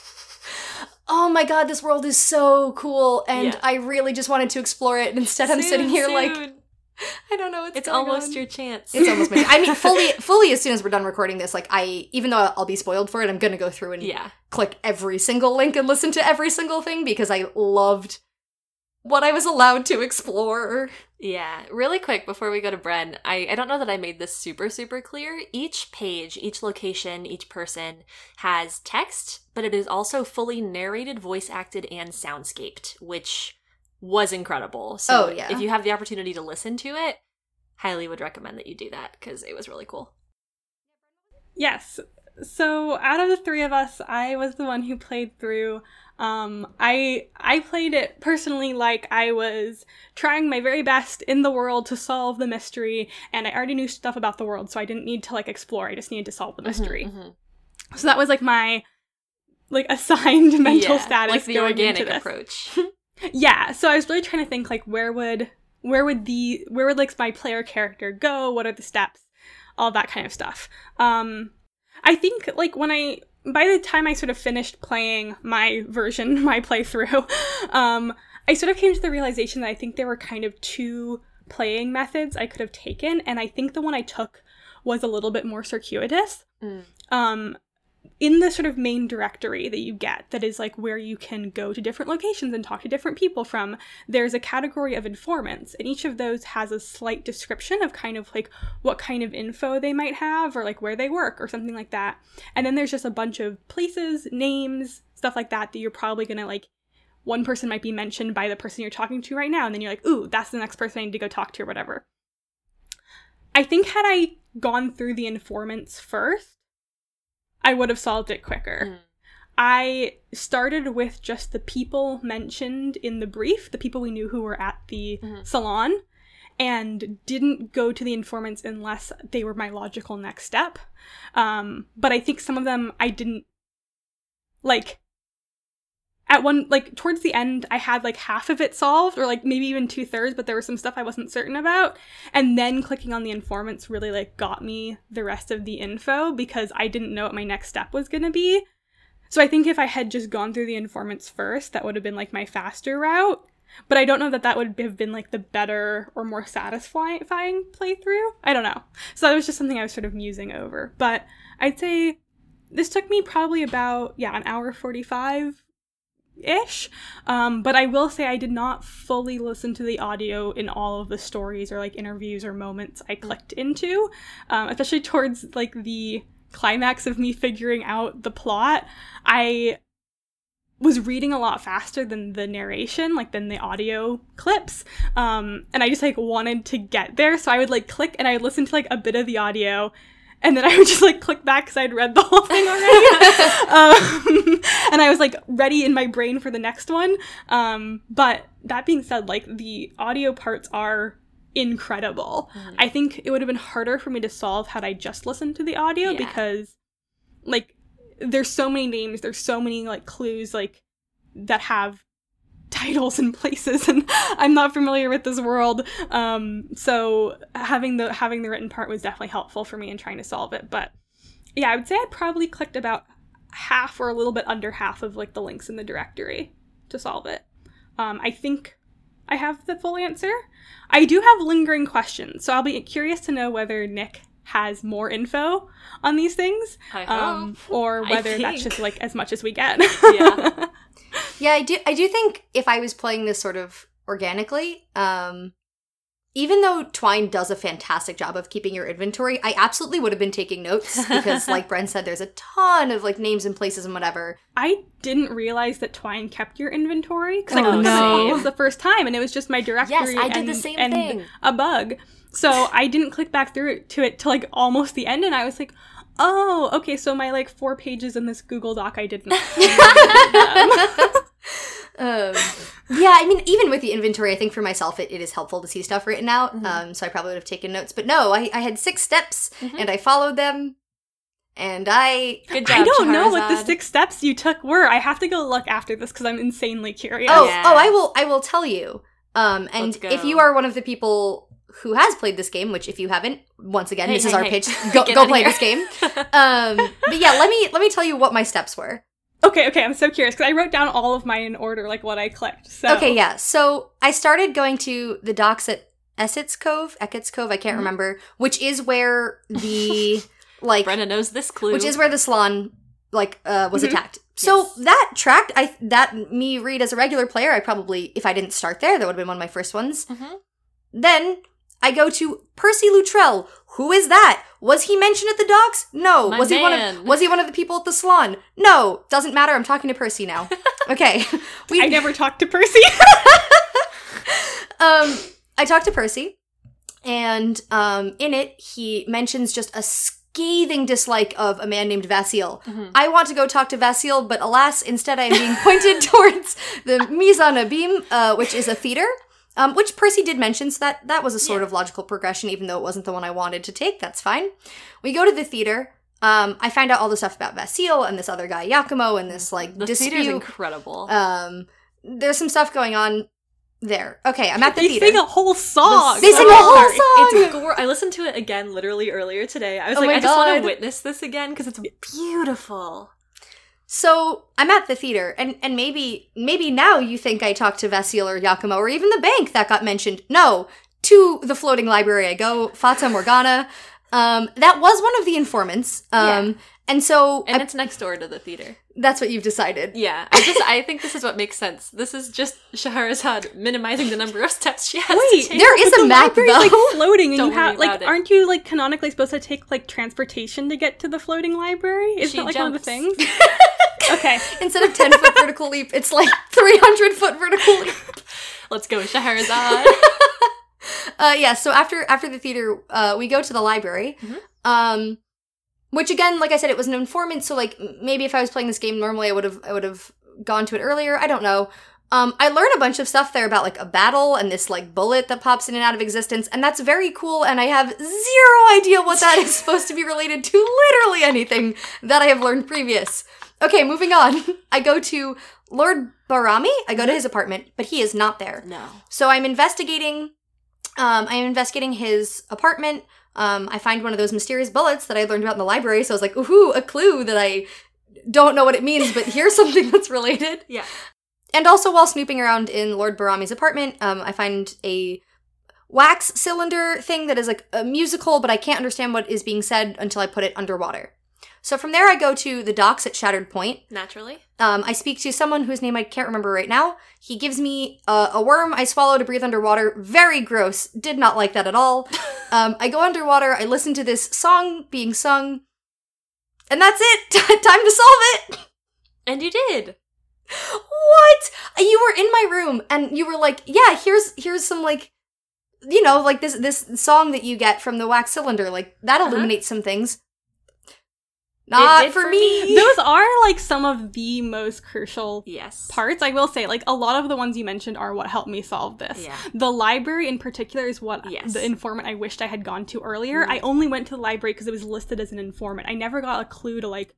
oh my god, this world is so cool, and Yeah. I really just wanted to explore it. And instead, I'm sitting here like, I don't know what's it's almost on. your chance. It's almost my. I mean, fully, fully. As soon as we're done recording this, like I, even though I'll be spoiled for it, I'm gonna go through and yeah. click every single link and listen to every single thing because I loved what I was allowed to explore. Yeah, really quick before we go to Bren, I, I don't know that I made this super, super clear. Each page, each location, each person has text, but it is also fully narrated, voice acted, and soundscaped, which was incredible. So Oh, yeah. if you have the opportunity to listen to it, highly would recommend that you do that because it was really cool. Yes. So out of the three of us, I was the one who played through. Um, I I played it personally like I was trying my very best in the world to solve the mystery, and I already knew stuff about the world, so I didn't need to like explore. I just needed to solve the mystery. Mhm, mhm. So that was like my like assigned mental Yeah, status, like the going organic into this. approach. Yeah, so I was really trying to think like where would where would the where would like my player character go? What are the steps? All that kind of stuff. Um I think like when I by the time I sort of finished playing my version, my playthrough, um I sort of came to the realization that I think there were kind of two playing methods I could have taken and I think the one I took was a little bit more circuitous Mm. um in the sort of main directory that you get that is like where you can go to different locations and talk to different people from there's a category of informants and each of those has a slight description of kind of like what kind of info they might have or like where they work or something like that. And then there's just a bunch of places names stuff like that that you're probably gonna like one person might be mentioned by the person you're talking to right now and then you're like ooh that's the next person i need to go talk to or whatever. I think had I gone through the informants first, I would have solved it quicker. Mm. I started with just the people mentioned in the brief, the people we knew who were at the Mhm. salon, and didn't go to the informants unless they were my logical next step. Um, but I think some of them I didn't like. At one, like towards the end, I had like half of it solved, or like maybe even two thirds, but there was some stuff I wasn't certain about. And then clicking on the informants really like got me the rest of the info because I didn't know what my next step was going to be. So I think if I had just gone through the informants first, that would have been like my faster route. But I don't know that that would have been like the better or more satisfying playthrough. I don't know. So that was just something I was sort of musing over. But I'd say this took me probably about, yeah, an hour 45 ish. Um, but I will say I did not fully listen to the audio in all of the stories or like interviews or moments I clicked into, um, especially towards like the climax of me figuring out the plot. I was reading a lot faster than the narration, like than the audio clips. Um, and I just like wanted to get there. So I would like click and I would listen to like a bit of the audio and then I would just like click back because I'd read the whole thing already. um, and I was like ready in my brain for the next one. Um, but that being said, like the audio parts are incredible. Mhm. I think it would have been harder for me to solve had I just listened to the audio Yeah. because like there's so many names, there's so many like clues like that have titles and places and I'm not familiar with this world. Um so having the having the written part was definitely helpful for me in trying to solve it. But yeah, I would say I probably clicked about half or a little bit under half of like the links in the directory to solve it. Um I think I have the full answer. I do have lingering questions, so I'll be curious to know whether Nick has more info on these things, um, or whether that's just like as much as we get. Yeah. Yeah, I do. I do think if I was playing this sort of organically, um, even though Twine does a fantastic job of keeping your inventory, I absolutely would have been taking notes because, like Bren said, there's a ton of like names and places and whatever. I didn't realize that Twine kept your inventory because I Oh, clicked on no. it. It was the first time, and it was just my directory. Yes, I did and, the same and thing. A bug. So I didn't click back through to it till like almost the end, and I was like, "Oh, okay." So my like four pages in this Google Doc, I didn't. um, yeah, I mean, even with the inventory, I think for myself, it, it is helpful to see stuff written out. Mhm. Um, so I probably would have taken notes. But no, I, I had six steps Mhm. and I followed them. And I. Good job. I don't know what the six steps you took were. I have to go look after this because I'm insanely curious. Oh, Yeah. oh, I will. I will tell you. Um, and if you are one of the people who has played this game, which if you haven't, once again, Hey, this is our hey. pitch. Go, go play here. this game. Um, but yeah, let me let me tell you what my steps were. Okay, okay, I'm so curious because I wrote down all of mine in order, like what I clicked. So Okay, yeah. So I started going to the docks at Essex Cove, Eckett's Cove, I can't Mhm. remember, which is where the like Brenna knows this clue. which is where the salon like uh was Mhm. attacked. So Yes. that tracked I that me read as a regular player, I probably if I didn't start there, that would have been one of my first ones. Mhm. Then I go to Percy Luttrell. Who is that? Was he mentioned at the docks? No. My was he one man. of was he one of the people at the salon? No. Doesn't matter. I'm talking to Percy now. Okay. We I never talked to Percy. um, I talked to Percy, and um, in it, he mentions just a scathing dislike of a man named Vasil. Mhm. I want to go talk to Vasil, but alas, instead I am being pointed towards the Mise en Abyme, uh, which is a theater. Um, which Percy did mention, so that, that was a sort Yeah. of logical progression, even though it wasn't the one I wanted to take. That's fine. We go to the theater. Um, I find out all the stuff about Vasil and this other guy, Yakumo, and this, like, The dispute. theater's incredible. Um, there's some stuff going on there. Okay, I'm at the they theater. sing a whole song. They sing a whole song. It's gore. I listened to it again literally earlier today. I was Oh like, I just want to witness this again because it's beautiful. So I'm at the theater, and and maybe maybe now you think I talked to Vasil or Yakumo or even the bank that got mentioned. No, to the floating library I go. Fata Morgana. Um, that was one of the informants. Um, and so And I- it's next door to the theater. that's what you've decided. Yeah, I just I think this is what makes sense. This is just Shahrazad minimizing the number of steps she has Wait, to take. there is But a the map, library's, though. like floating, and Don't you have worry like, about it. aren't you like canonically supposed to take like transportation to get to the floating library? Is She that like one of the things? okay, Instead of ten foot vertical leap, it's like three hundred foot vertical leap. Let's go, Shahrazad. uh, yeah. So after after the theater, uh, we go to the library. Mhm. Um, which again, like I said, it was an informant. So like maybe if I was playing this game normally, I would have I would have gone to it earlier. I don't know. Um, I learn a bunch of stuff there about like a battle and this like bullet that pops in and out of existence, and that's very cool. And I have zero idea what that is supposed to be related to literally anything that I have learned previous. Okay, moving on. I go to Lord Barami. I go to his apartment, but he is not there. No. So I'm investigating. Um, I am investigating his apartment. Um, I find one of those mysterious bullets that I learned about in the library. So I was like, "Ooh, a clue that I don't know what it means, but here's something that's related." Yeah. And also, while snooping around in Lord Barami's apartment, um, I find a wax cylinder thing that is like a musical, but I can't understand what is being said until I put it underwater. So from there, I go to the docks at Shattered Point. Naturally. Um, I speak to someone whose name I can't remember right now. He gives me uh, a worm I swallow to breathe underwater. Very gross. Did not like that at all. um, I go underwater. I listen to this song being sung. And that's it. Time to solve it. And you did. What? You were in my room and you were like, "Yeah, here's here's some like you know, like this this song that you get from the wax cylinder. Like that Uh-huh. illuminates some things." Not for, for me. Those are like some of the most crucial Yes. parts. I will say, like a lot of the ones you mentioned are what helped me solve this. Yeah. The library in particular is what Yes. the informant I wished I had gone to earlier. Mm. I only went to the library because it was listed as an informant. I never got a clue to like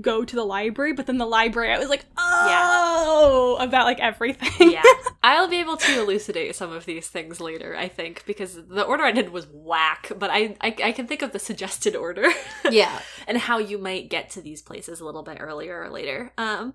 go to the library, but then the library I was like, oh, about like everything. yeah. I'll be able to elucidate some of these things later, I think, because the order I did was whack, but I, I, I can think of the suggested order yeah. and how you might get to these places a little bit earlier or later. Um,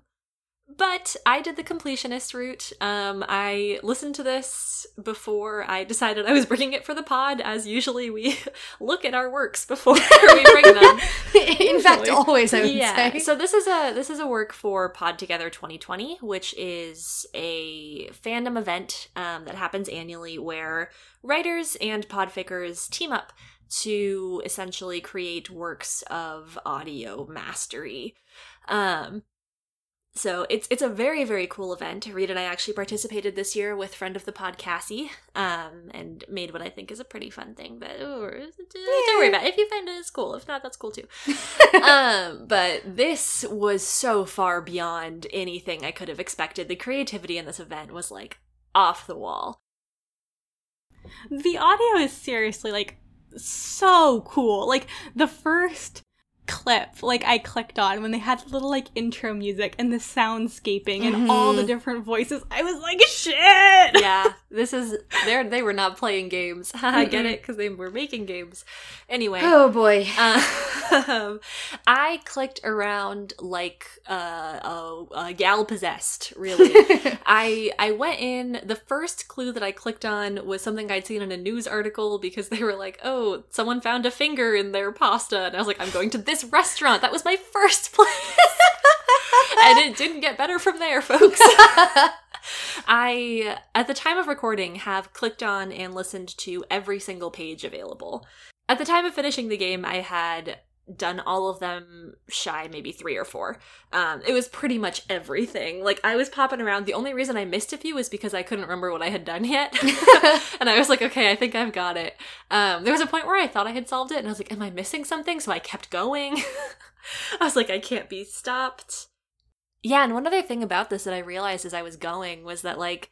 but I did the completionist route. Um, I listened to this before I decided I was bringing it for the pod, as usually we look at our works before we bring them. in fact, always I would yeah. say. So this is a this is a work for Pod Together 2020, which is a fandom event um, that happens annually where writers and podficcers team up to essentially create works of audio mastery. Um, so it's it's a very very cool event. Reed and I actually participated this year with friend of the pod Cassie, um, and made what I think is a pretty fun thing. But oh, don't worry about it. If you find it, it's cool. If not, that's cool too um, but this was so far beyond anything I could have expected. The creativity in this event was like off the wall. The audio is seriously like so cool. Like the first clip like I clicked on when they had the little like intro music and the soundscaping and all the different voices. I was like, shit. Yeah, this is they they were not playing games. I get it because they were making games. Anyway, oh boy. um, I clicked around like uh, a, a gal possessed. Really, I I went in. The first clue that I clicked on was something I'd seen in a news article because they were like, "Oh, someone found a finger in their pasta," and I was like, "I'm going to this restaurant. That was my first place." and it didn't get better from there, folks. I, at the time of recording, have clicked on and listened to every single page available. At the time of finishing the game, I had done all of them shy, maybe three or four. Um, it was pretty much everything. Like, I was popping around. The only reason I missed a few was because I couldn't remember what I had done yet. and I was like, okay, I think I've got it. Um, there was a point where I thought I had solved it, and I was like, am I missing something? So I kept going. I was like, I can't be stopped. Yeah, and one other thing about this that I realized as I was going was that, like,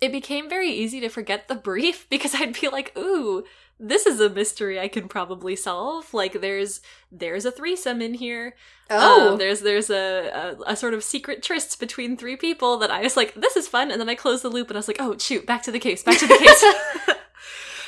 it became very easy to forget the brief because I'd be like, ooh, this is a mystery I can probably solve. Like, there's there's a threesome in here. oh. Um, there's there's a, a a sort of secret tryst between three people that I was like, this is fun, and then I closed the loop and I was like, oh shoot, back to the case, back to the case.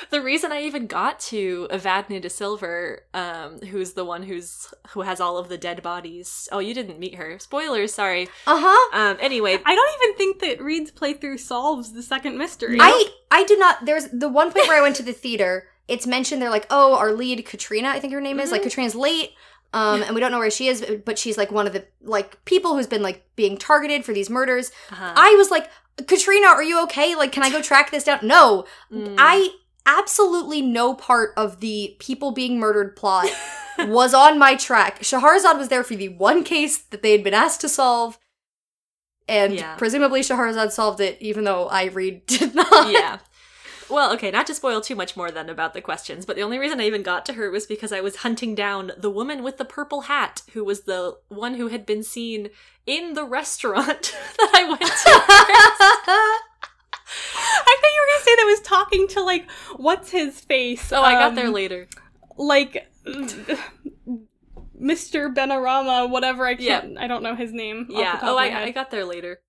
the reason I even got to Evadne de Silver, um, who's the one who's who has all of the dead bodies. Oh, you didn't meet her. Spoilers, sorry. uh-huh. Um, anyway, I don't even think that Reed's playthrough solves the second mystery. I I do not there's the one point where I went to the theater, it's mentioned they're like, "Oh, our lead Katrina, I think her name is, like Mhm. Katrina's late." Um, and we don't know where she is, but she's like one of the like people who's been like being targeted for these murders. uh-huh. I was like, Katrina, are you okay? Like, can I go track this down? No, Mm. I absolutely no part of the people being murdered plot was on my track. Shahrazad was there for the one case that they had been asked to solve. And Yeah. presumably Shahrazad solved it, even though I read did not. yeah. Well, okay, not to spoil too much more then about the questions, but the only reason I even got to her was because I was hunting down the woman with the purple hat, who was the one who had been seen in the restaurant that I went to. I thought you were gonna say that was talking to like what's his face? Oh, I got there Um, later. Like Mr. Benarama, whatever. I can't. I don't know his name. Yeah. Oh, I. I got there later.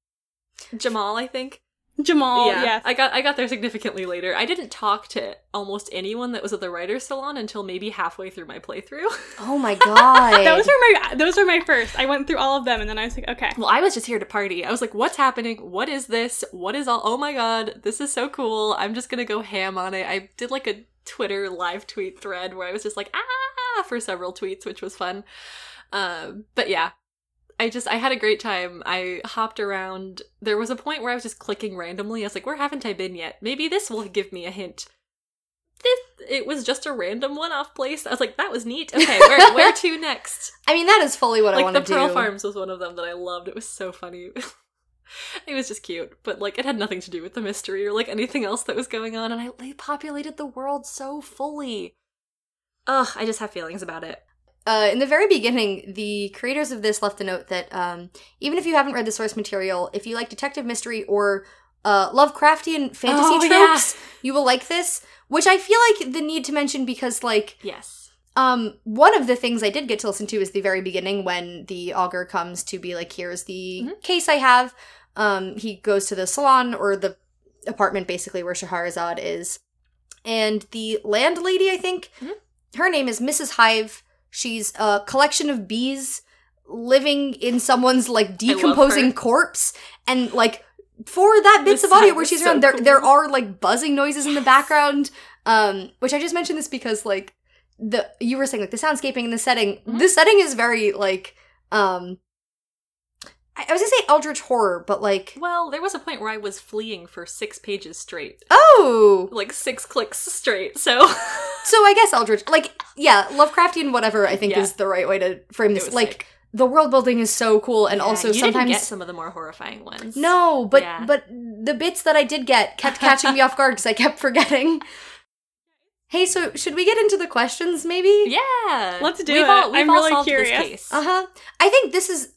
Jamal, I think. Jamal. yeah, Yes. I got I got there significantly later. I didn't talk to almost anyone that was at the writer's salon until maybe halfway through my playthrough. Oh my god. those were my those are my first. I went through all of them and then I was like, okay. well, I was just here to party. I was like, "What's happening? What is this? What is all? Oh my god, this is so cool! I'm just gonna go ham on it." I did like a Twitter live tweet thread where I was just like, "Ah!" for several tweets, which was fun. Um, but yeah, I just I had a great time. I hopped around. There was a point where I was just clicking randomly. I was like, "Where haven't I been yet? Maybe this will give me a hint." This it was just a random one-off place. I was like, "That was neat." Okay, where where to next? I mean, that is fully what I like want the to do. The Pearl Farms was one of them that I loved. It was so funny. it was just cute, but like it had nothing to do with the mystery or like anything else that was going on. And I they populated the world so fully. Ugh, I just have feelings about it. Uh, in the very beginning, the creators of this left a note that um, even if you haven't read the source material, if you like detective mystery or uh, Lovecraftian fantasy Oh, yeah. tropes, you will like this. Which I feel like the need to mention because, like, Yes. um, one of the things I did get to listen to is the very beginning when the augur comes to be like, "Here's the Mhm. case I have." Um, he goes to the salon or the apartment, basically where Shahrazad is, and the landlady, I think, Mhm. her name is Mrs. Hive. She's a collection of bees living in someone's like decomposing corpse, and like for that bits Mrs. of audio where she's so around, there cool. there are like buzzing noises in the background. Um, which I just mentioned this because like the you were saying like the soundscaping and the setting. Mhm. The setting is very like um. I I was gonna say eldritch horror, but like Well, there was a point where I was fleeing for six pages straight, oh, like six clicks straight. So so I guess eldritch like yeah, Lovecraftian whatever I think Yeah. is the right way to frame this. was Like sick. the world building is so cool, and Yeah, also you sometimes didn't get some of the more horrifying ones. no, but Yeah. but the bits that I did get kept catching me off guard because I kept forgetting. Hey, so should we get into the questions maybe? Yeah, Let's do We've it. All, we've I'm all really solved this curious. case. Uh huh. I think this is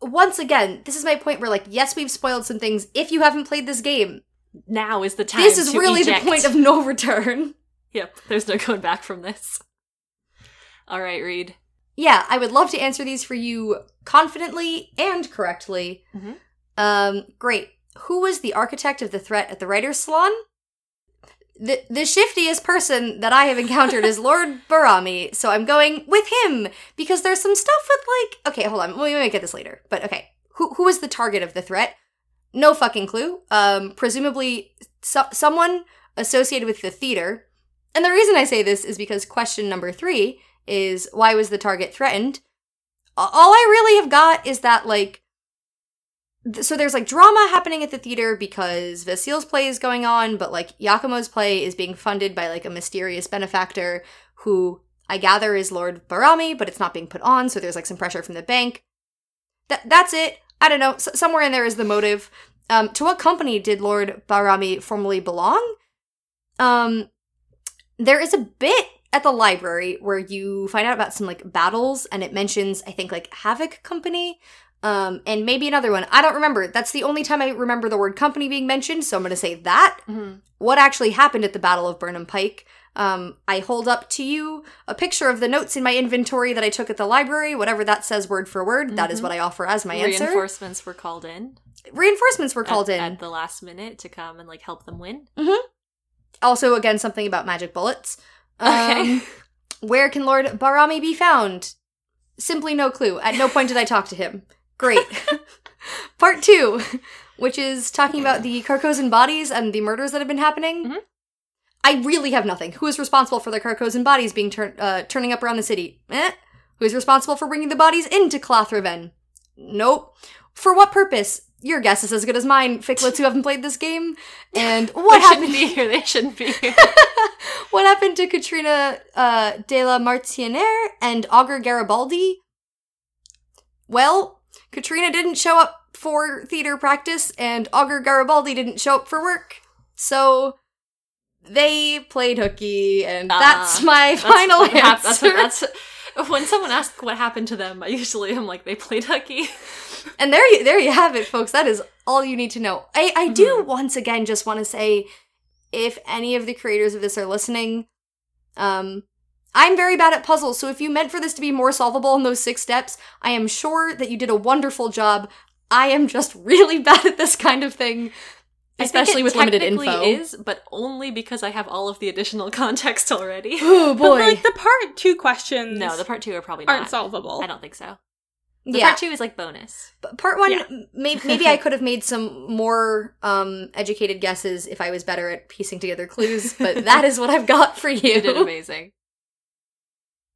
once again, this is my point where like, yes, we've spoiled some things. If you haven't played this game, Now is the time. this is to really eject. the point of no return. Yep, there's no going back from this. All right, Reed. Yeah, I would love to answer these for you confidently and correctly. Mhm. Um, great. Who was the architect of the threat at the writer's salon? The, the shiftiest person that I have encountered is Lord Barami, so I'm going with him because there's some stuff with like. Okay, hold on, we might get this later, but okay. Who who was the target of the threat? No fucking clue. Um, presumably so- someone associated with the theater. And the reason I say this is because question number three is why was the target threatened? All I really have got is that like th- so there's like drama happening at the theater because Vasil's play is going on, but like Yakumo's play is being funded by like a mysterious benefactor who I gather is Lord Barami, but it's not being put on, so there's like some pressure from the bank. That that's it. I don't know. S- somewhere in there is the motive. Um, to what company did Lord Barami formerly belong? Um, there is a bit at the library where you find out about some like battles, and it mentions I think like Havoc Company, um, and maybe another one. I don't remember. That's the only time I remember the word company being mentioned, so I'm gonna say that. Mm-hmm. What actually happened at the Battle of Burnham Pike? Um, I hold up to you a picture of the notes in my inventory that I took at the library. Whatever that says, word for word, that is Mhm. what I offer as my answer. Reinforcements were called in. Reinforcements were called at, in. at the last minute to come and like help them win. Also, again, something about magic bullets. Okay. Um, where can Lord Barami be found? Simply no clue. At no point did I talk to him. Great. Part two, which is talking about the Carcosan bodies and the murders that have been happening. Mhm. I really have nothing. Who is responsible for the Carcosan bodies being turn- uh, turning up around the city? Eh? Who is responsible for bringing the bodies into Clothraven? Nope. For what purpose? Your guess is as good as mine, Ficlets who haven't played this game. And what they happened? shouldn't be here. They shouldn't be here. what happened to Katrina uh, de la Martiniere and Augur Garibaldi? Well, Katrina didn't show up for theater practice, and Augur Garibaldi didn't show up for work. So, they played hooky, and Ah, that's my That's final answer. that's, that's when someone asks what happened to them. I usually am like they played hooky. And there you there you have it, folks. That is all you need to know. I, I do Mhm. once again just want to say if any of the creators of this are listening, um I'm very bad at puzzles, so if you meant for this to be more solvable in those six steps, I am sure that you did a wonderful job. I am just really bad at this kind of thing, especially it with limited technically info. Is but only because I have all of the additional context already. Oh But like the part two questions no, the part two are probably not. aren't solvable. I don't think so. The yeah. part two is like bonus. But part one, Yeah. may- maybe I could have made some more um, educated guesses if I was better at piecing together clues, but that is what I've got for you. You did amazing.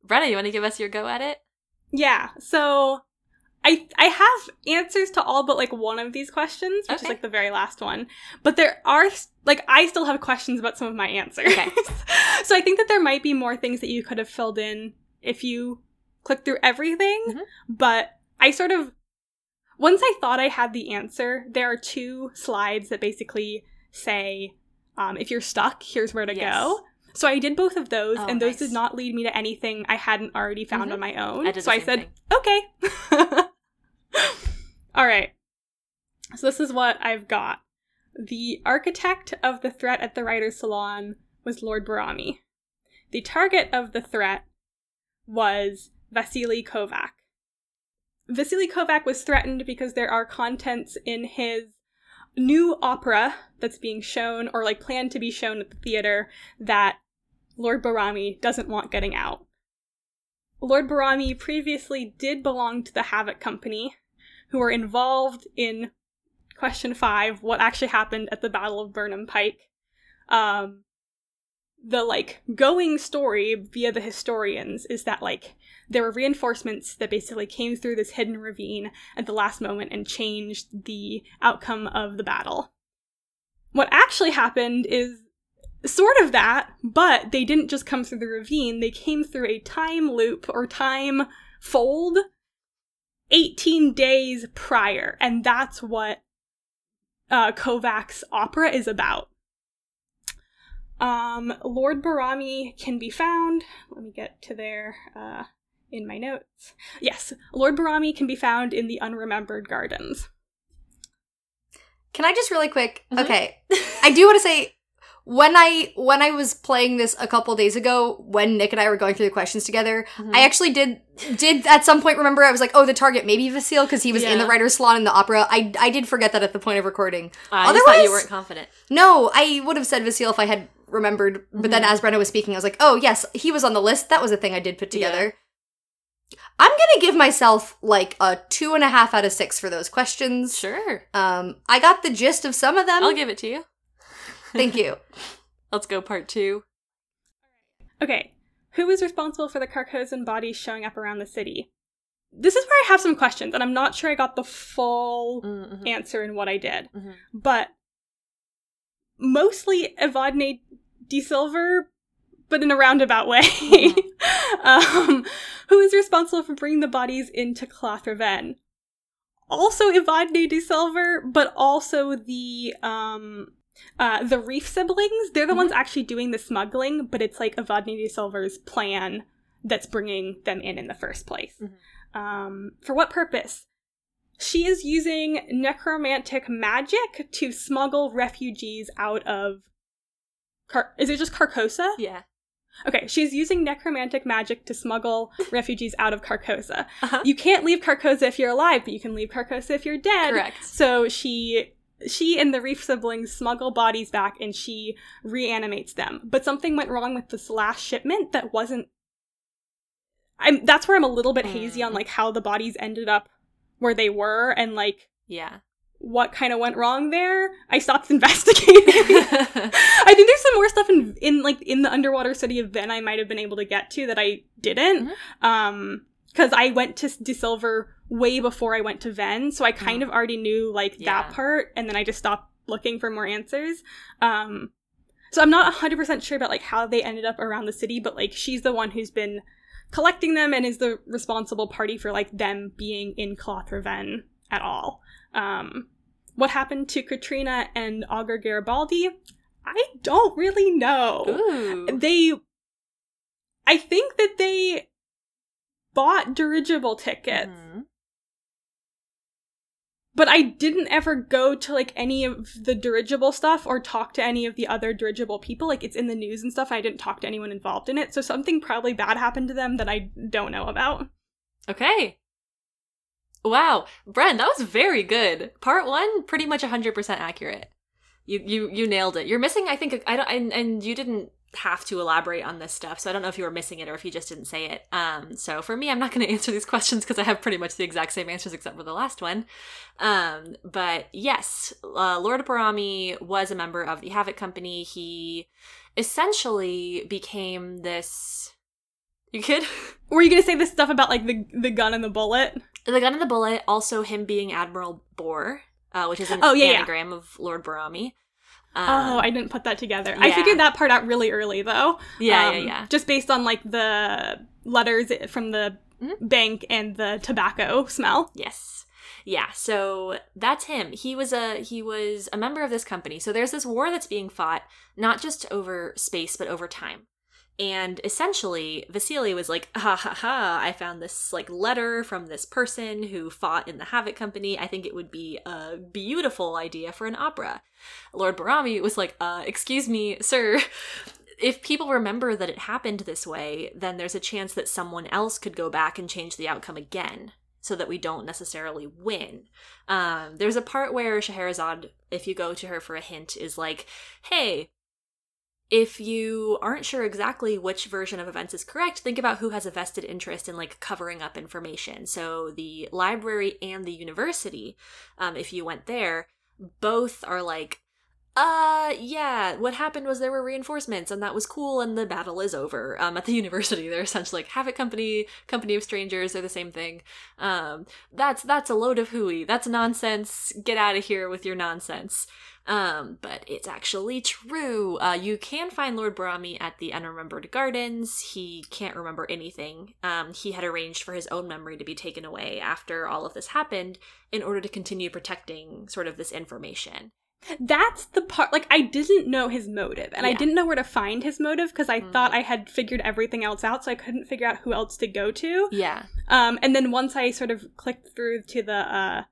Brenna, you want to give us your go at it? Yeah. So I I have answers to all but like one of these questions, which is like the very last one. But there are like I still have questions about some of my answers. Okay. so I think that there might be more things that you could have filled in if you click through everything. Mhm. But I sort of once I thought I had the answer, there are two slides that basically say um, if you're stuck, here's where to Yes. go. So I did both of those, Oh, and those nice. did not lead me to anything I hadn't already found Mhm. on my own. I so I said, thing. okay. All right. So this is what I've got. The architect of the threat at the writer's salon was Lord Barami. The target of the threat was Vasily Kovac. Vasily Kovac was threatened because there are contents in his new opera that's being shown or like planned to be shown at the theater that Lord Barami doesn't want getting out. Lord Barami previously did belong to the Havoc Company, who were involved in question five, what actually happened at the Battle of Burnham Pike. Um, the like going story via the historians is that like there were reinforcements that basically came through this hidden ravine at the last moment and changed the outcome of the battle. What actually happened is sort of that, but they didn't just come through the ravine, they came through a time loop or time fold 18 days prior, and that's what uh, Kovac's opera is about. Um, Lord Barami can be found. Let me get to there uh, in my notes. Yes, Lord Barami can be found in the Unremembered Gardens. Can I just really quick? Mhm. Okay, I do want to say when I when I was playing this a couple days ago, when Nick and I were going through the questions together, Mhm. I actually did did at some point remember I was like, oh, the target maybe Vasil because he was in the writer's salon in the opera. I I did forget that at the point of recording. I just thought you weren't confident. No, I would have said Vasil if I had remembered. But then Mhm. as Brenna was speaking, I was like, oh yes, he was on the list. That was a thing I did put together. I'm gonna give myself like a two and a half out of six for those questions. Sure. Um, I got the gist of some of them. I'll give it to you. Thank you. Let's go part two. Okay, who is responsible for the Carcosan bodies showing up around the city? This is where I have some questions, and I'm not sure I got the full Mm-hmm. answer in what I did. Mhm. But mostly Evadne de Silver, but in a roundabout way. um, who is responsible for bringing the bodies into Clothraven? Also Evadne de Silver, but also the um uh the Reef siblings. They're the ones actually doing the smuggling, but it's like Evadne Silver's plan that's bringing them in in the first place. Mhm. Um, for what purpose? She is using necromantic magic to smuggle refugees out of. Car- is it just Carcosa? Yeah. Okay, she's using necromantic magic to smuggle refugees out of Carcosa. Uh-huh. You can't leave Carcosa if you're alive, but you can leave Carcosa if you're dead. Correct. So she she and the Reef siblings smuggle bodies back and she reanimates them. But something went wrong with this last shipment that wasn't I'm that's where I'm a little bit hazy on Mm. like how the bodies ended up where they were and like Yeah. what kind of went wrong there. I stopped investigating. I think there's some more stuff in in like in the underwater city of Ven I might have been able to get to that I didn't. Um because I went to De Silver way before I went to Ven, so I kind of already knew like Yeah. that part, and then I just stopped looking for more answers. Um, so I'm not 100% sure about like how they ended up around the city, but like she's the one who's been collecting them and is the responsible party for like them being in Clothraven at all. Um, what happened to Katrina and Augur Garibaldi? I don't really know. Ooh. They, I think that they bought dirigible tickets, Mhm. but I didn't ever go to like any of the dirigible stuff or talk to any of the other dirigible people. Like it's in the news and stuff. And I didn't talk to anyone involved in it, so something probably bad happened to them that I don't know about. Okay. Wow, Bren, that was very good. Part one, pretty much 100% accurate. You you you nailed it. You're missing, I think, I don't, and, and you didn't have to elaborate on this stuff, so I don't know if you were missing it or if you just didn't say it. Um, so for me, I'm not going to answer these questions because I have pretty much the exact same answers except for the last one. Um, but yes, uh, Lord Barami was a member of the Havoc Company. He essentially became this. You kid? Were you gonna say this stuff about like the the gun and the bullet? The gun and the bullet, also him being Admiral Boar, uh, which is an Oh, yeah, yeah. anagram of Lord Barami. Um, oh, I didn't put that together. I figured that part out really early though. yeah, Um, yeah, yeah. Just based on like the letters from the Mhm. bank and the tobacco smell. Yes. Yeah, so that's him. He was a he was a member of this company. So there's this war that's being fought not just over space but over time. And essentially, Vasily was like, ha ha ha, I found this like letter from this person who fought in the Havoc Company. I think it would be a beautiful idea for an opera. Lord Barami was like, uh, excuse me, sir. If people remember that it happened this way, then there's a chance that someone else could go back and change the outcome again so that we don't necessarily win. Um, there's a part where Scheherazade, if you go to her for a hint, is like, hey, if you aren't sure exactly which version of events is correct, think about who has a vested interest in like covering up information. So the library and the university, um, if you went there, both are like, uh, yeah, what happened was there were reinforcements and that was cool and the battle is over. Um, at the university, they're essentially like Havoc Company, Company of Strangers, they're the same thing. Um, that's, that's a load of hooey. That's nonsense. Get out of here with your nonsense. Um, but it's actually true. Uh, you can find Lord Barami at the Unremembered Gardens. He can't remember anything. Um, he had arranged for his own memory to be taken away after all of this happened in order to continue protecting sort of this information. That's the part like I didn't know his motive and I didn't know where to find his motive because I Mm. thought I had figured everything else out so I couldn't figure out who else to go to. Yeah. Um and then once I sort of clicked through to the uh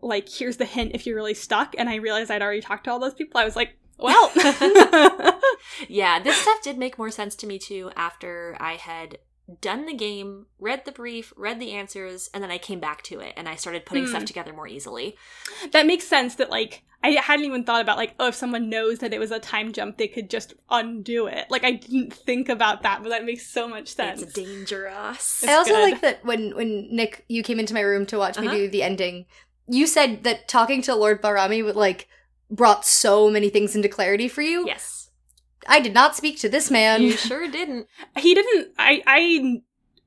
like here's the hint if you're really stuck and I realized I'd already talked to all those people I was like, well. Yeah, this stuff did make more sense to me too after I had done the game, read the brief, read the answers, and then I came back to it and I started putting Hmm. stuff together more easily. that makes sense that like I hadn't even thought about like oh if someone knows that it was a time jump they could just undo it. Like I didn't think about that, but that makes so much sense. It's dangerous. It's I also good. like that when when Nick you came into my room to watch me Uh-huh. do the ending. You said that talking to Lord Barami would like brought so many things into clarity for you. Yes. I did not speak to this man. You sure didn't. he didn't I I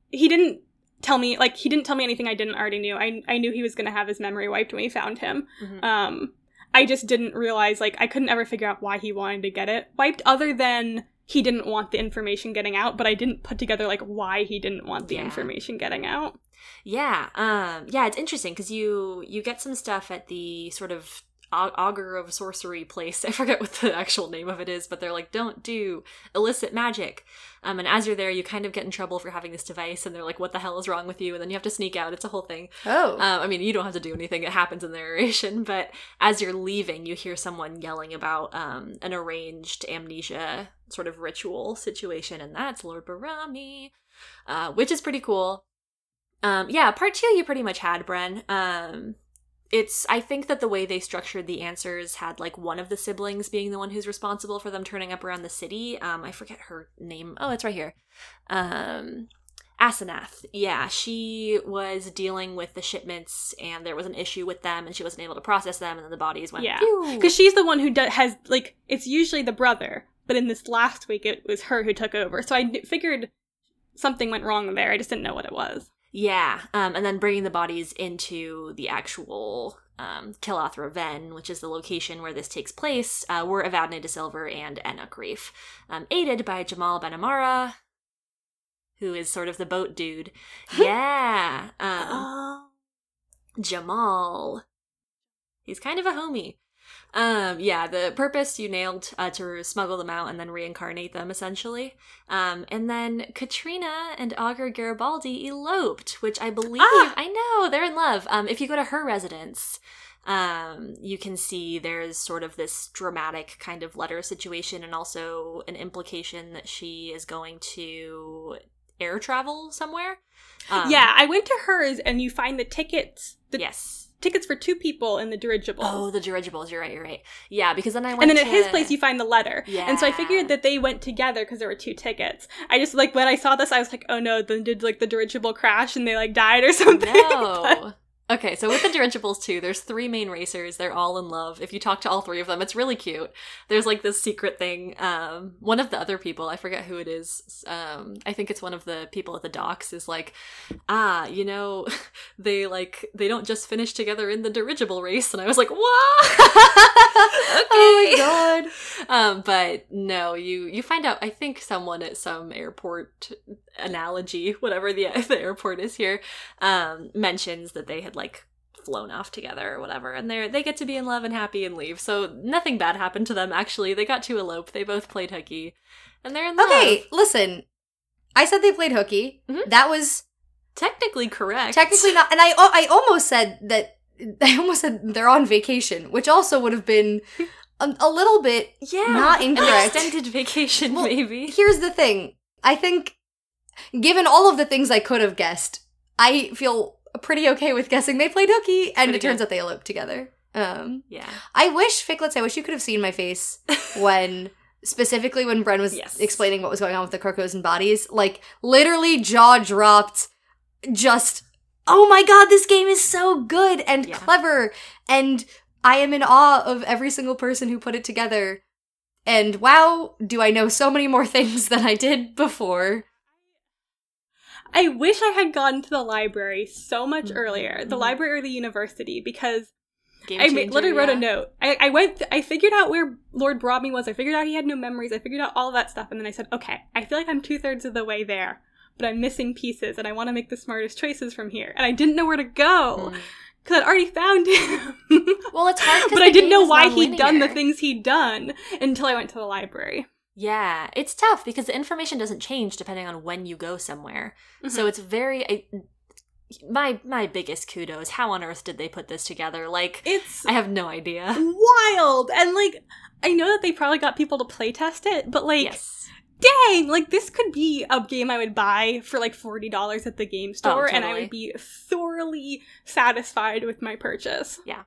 he didn't tell me like he didn't tell me anything I didn't already knew. I I knew he was going to have his memory wiped when we found him. Mhm. Um I just didn't realize like I couldn't ever figure out why he wanted to get it wiped other than he didn't want the information getting out, but I didn't put together like why he didn't want the Yeah. information getting out. Yeah, um, yeah, it's interesting because you you get some stuff at the sort of au- augur of sorcery place. I forget what the actual name of it is, but they're like, don't do illicit magic. Um, and as you're there, you kind of get in trouble for having this device, and they're like, what the hell is wrong with you? And then you have to sneak out. It's a whole thing. Oh. Um, I mean, you don't have to do anything. It happens in the narration, but as you're leaving, you hear someone yelling about um, an arranged amnesia sort of ritual situation, and that's Lord Barami, uh, which is pretty cool. Um, yeah, part two you pretty much had, Bren. Um, it's I think that the way they structured the answers had like one of the siblings being the one who's responsible for them turning up around the city. Um, I forget her name. Oh, it's right here. Um, Asenath. Yeah, she was dealing with the shipments, and there was an issue with them, and she wasn't able to process them, and then the bodies went. Yeah. Because she's the one who do- has like it's usually the brother, but in this last week it was her who took over. So I figured something went wrong there. I just didn't know what it was. Yeah, um, and then bringing the bodies into the actual um, Kilath Raven, which is the location where this takes place, uh, were Evadne de Silver and Enoch Reef, um, aided by Jamal Benamara, who is sort of the boat dude. yeah, um, Oh. Jamal. He's kind of a homie. Um, yeah, the purpose you nailed uh, to smuggle them out and then reincarnate them, essentially. Um, and then Katrina and Augur Garibaldi eloped, which I believe Ah! I know they're in love. Um, if you go to her residence, um, you can see there's sort of this dramatic kind of letter situation, and also an implication that she is going to air travel somewhere. Um, yeah, I went to hers, and you find the tickets, the yes. Tickets for two people in the dirigible. Oh, the dirigibles. You're right. You're right. Yeah, because then I went and then at his place, you find the letter. Yeah. And so I figured that they went together because there were two tickets. I just like when I saw this, I was like, oh no, then did like the dirigible crash and they like died or something? No. Okay, so with the dirigibles too, there's three main racers. They're all in love. If you talk to all three of them, it's really cute. There's like this secret thing. Um, one of the other people, I forget who it is. Um, I think it's one of the people at the docks. Is like, ah, you know, they like they don't just finish together in the dirigible race. And I was like, what? okay. Oh my god. um, but no, you you find out. I think someone at some airport analogy, whatever the the airport is here, um, mentions that they had like flown off together or whatever, and they they get to be in love and happy and leave. So nothing bad happened to them. Actually, they got to elope. They both played hooky, and they're in love. Okay, listen. I said they played hooky. Mhm. That was technically correct. technically not, and I I almost said that. I almost said they're on vacation, which also would have been a, a little bit. yeah, not incorrect. An extended vacation, Well, maybe. Here's the thing. I think, given all of the things I could have guessed, I feel pretty okay with guessing they played hooky, and Pretty it turns good. out they eloped together. Um, Yeah. I wish, Ficlets, I wish you could have seen my face when, specifically when Bren was Yes. explaining what was going on with the Carcosan bodies. Like, literally jaw dropped, just, oh my god, this game is so good and Yeah. clever, and I am in awe of every single person who put it together. And wow, do I know so many more things than I did before. I wish I had gone to the library so much Mhm. earlier, the Mhm. library or the university, because I literally wrote yeah. a note. I, I went, th- I figured out where Lord Brobby was. I figured out he had no memories. I figured out all of that stuff, and then I said, okay, I feel like I'm two thirds of the way there, but I'm missing pieces, and I want to make the smartest choices from here. And I didn't know where to go Mm. because I'd already found him. Well, it's hard, but I didn't know why he'd done the things he'd done until I went to the library. Yeah, it's tough because the information doesn't change depending on when you go somewhere. So mm-hmm. it's very I, my my biggest kudos. How on earth did they put this together? Like It's I have no idea. wild, and like I know that they probably got people to playtest it, but like. yes. dang, like this could be a game I would buy for like $40 at the game oh, store and I would be thoroughly satisfied with my purchase. Yeah.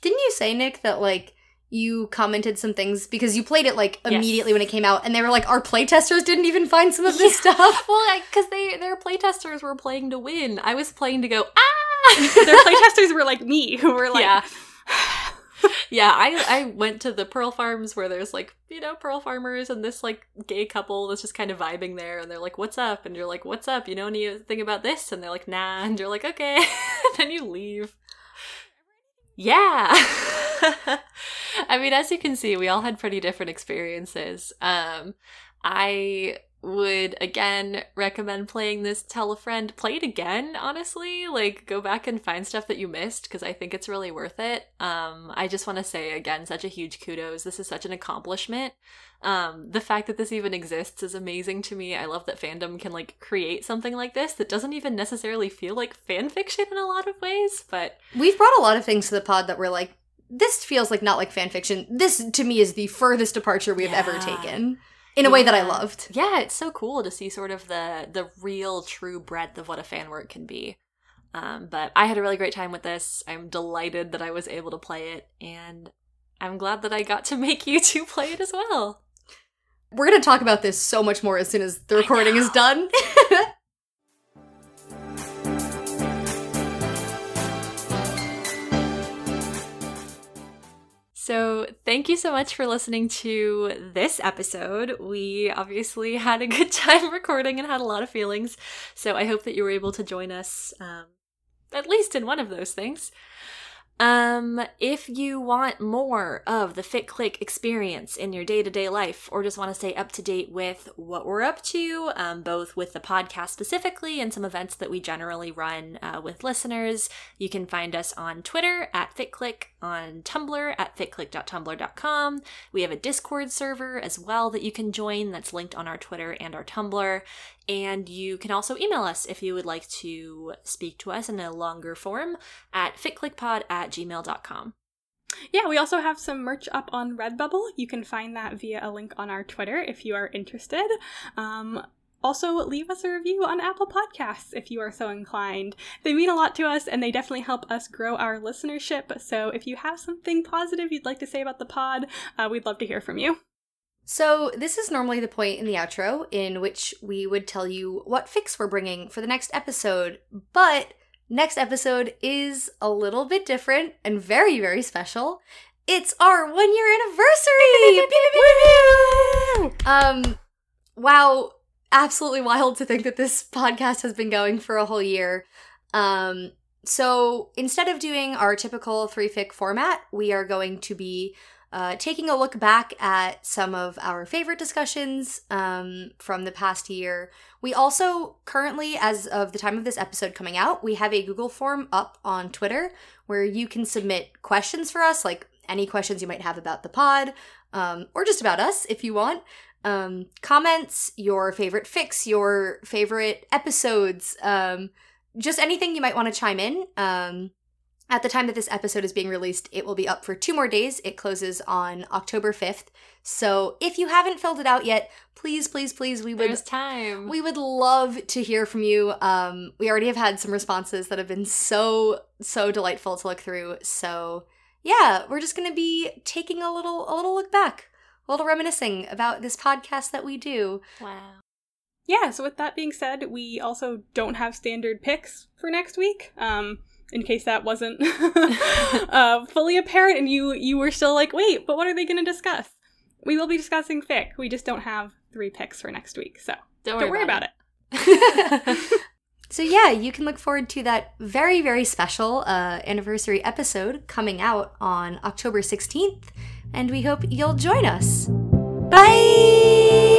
Didn't you say, Nick, that like you commented some things because you played it like Yes. immediately when it came out, and they were like, "Our playtesters didn't even find some of this stuff." Well, because they their playtesters were playing to win. I was playing to go ah. Their playtesters were like me, who were like, yeah. yeah, I I went to the pearl farms where there's like you know pearl farmers and this like gay couple that's just kind of vibing there, and they're like, "What's up?" and you're like, "What's up?" You know anything about this? And they're like, "Nah," and you're like, "Okay," then you leave. Yeah. I mean, as you can see, we all had pretty different experiences. Um, I would again recommend playing this tell a friend. Play it again honestly. Like go back and find stuff that you missed because i think it's really worth it. Um i just want to say again such a huge kudos. This is such an accomplishment. Um the fact that this even exists is amazing to me. I love that fandom can like create something like this that doesn't even necessarily feel like fan fiction in a lot of ways but We've brought a lot of things to the pod that were like, this feels like not like fan fiction. This to me is the furthest departure we have ever taken in a way that I loved. yeah it's so cool to see sort of the the real true breadth of what a fan work can be. Um, but i had a really great time with this. I'm delighted that i was able to play it and i'm glad that i got to make you two play it as well. We're gonna talk about this so much more as soon as the recording is done. So, thank you so much for listening to this episode. We obviously had a good time recording and had a lot of feelings. So, I hope that you were able to join us, um, at least in one of those things. Um, if you want more of the Fit Click experience in your day to day life, or just want to stay up to date with what we're up to, um, both with the podcast specifically and some events that we generally run uh, with listeners, you can find us on Twitter at FitClick on Tumblr at fitclick.tumblr.com. We have a Discord server as well that you can join that's linked on our Twitter and our Tumblr. And you can also email us if you would like to speak to us in a longer form at fitclickpod at gmail.com. Yeah, we also have some merch up on Redbubble. You can find that via a link on our Twitter if you are interested. Um, also, leave us a review on Apple Podcasts if you are so inclined. They mean a lot to us and they definitely help us grow our listenership. So, if you have something positive you'd like to say about the pod, uh, we'd love to hear from you. So, this is normally the point in the outro in which we would tell you what fics we're bringing for the next episode, but next episode is a little bit different and very, very special. It's our one year anniversary! um, wow, absolutely wild to think that this podcast has been going for a whole year. Um, so instead of doing our typical three fic format, we are going to be uh, taking a look back at some of our favorite discussions um, from the past year. We also currently, as of the time of this episode coming out, we have a Google form up on Twitter where you can submit questions for us, like any questions you might have about the pod, um, or just about us if you want. Um, comments, your favorite fics, your favorite episodes, um, just anything you might want to chime in. Um, at the time that this episode is being released, it will be up for two more days. It closes on October 5th. So if you haven't filled it out yet, please, please, please, we would There's time. we would love to hear from you. Um, we already have had some responses that have been so so delightful to look through. So yeah, we're just gonna be taking a little a little look back, a little reminiscing about this podcast that we do. wow. Yeah, so with that being said, we also don't have standard picks for next week. Um, in case that wasn't uh, fully apparent and you you were still like, wait, but what are they going to discuss? We will be discussing fic. We just don't have three picks for next week, so Don't don't worry about it. so yeah, you can look forward to that very very special uh, anniversary episode coming out on October sixteenth, and we hope you'll join us. Bye.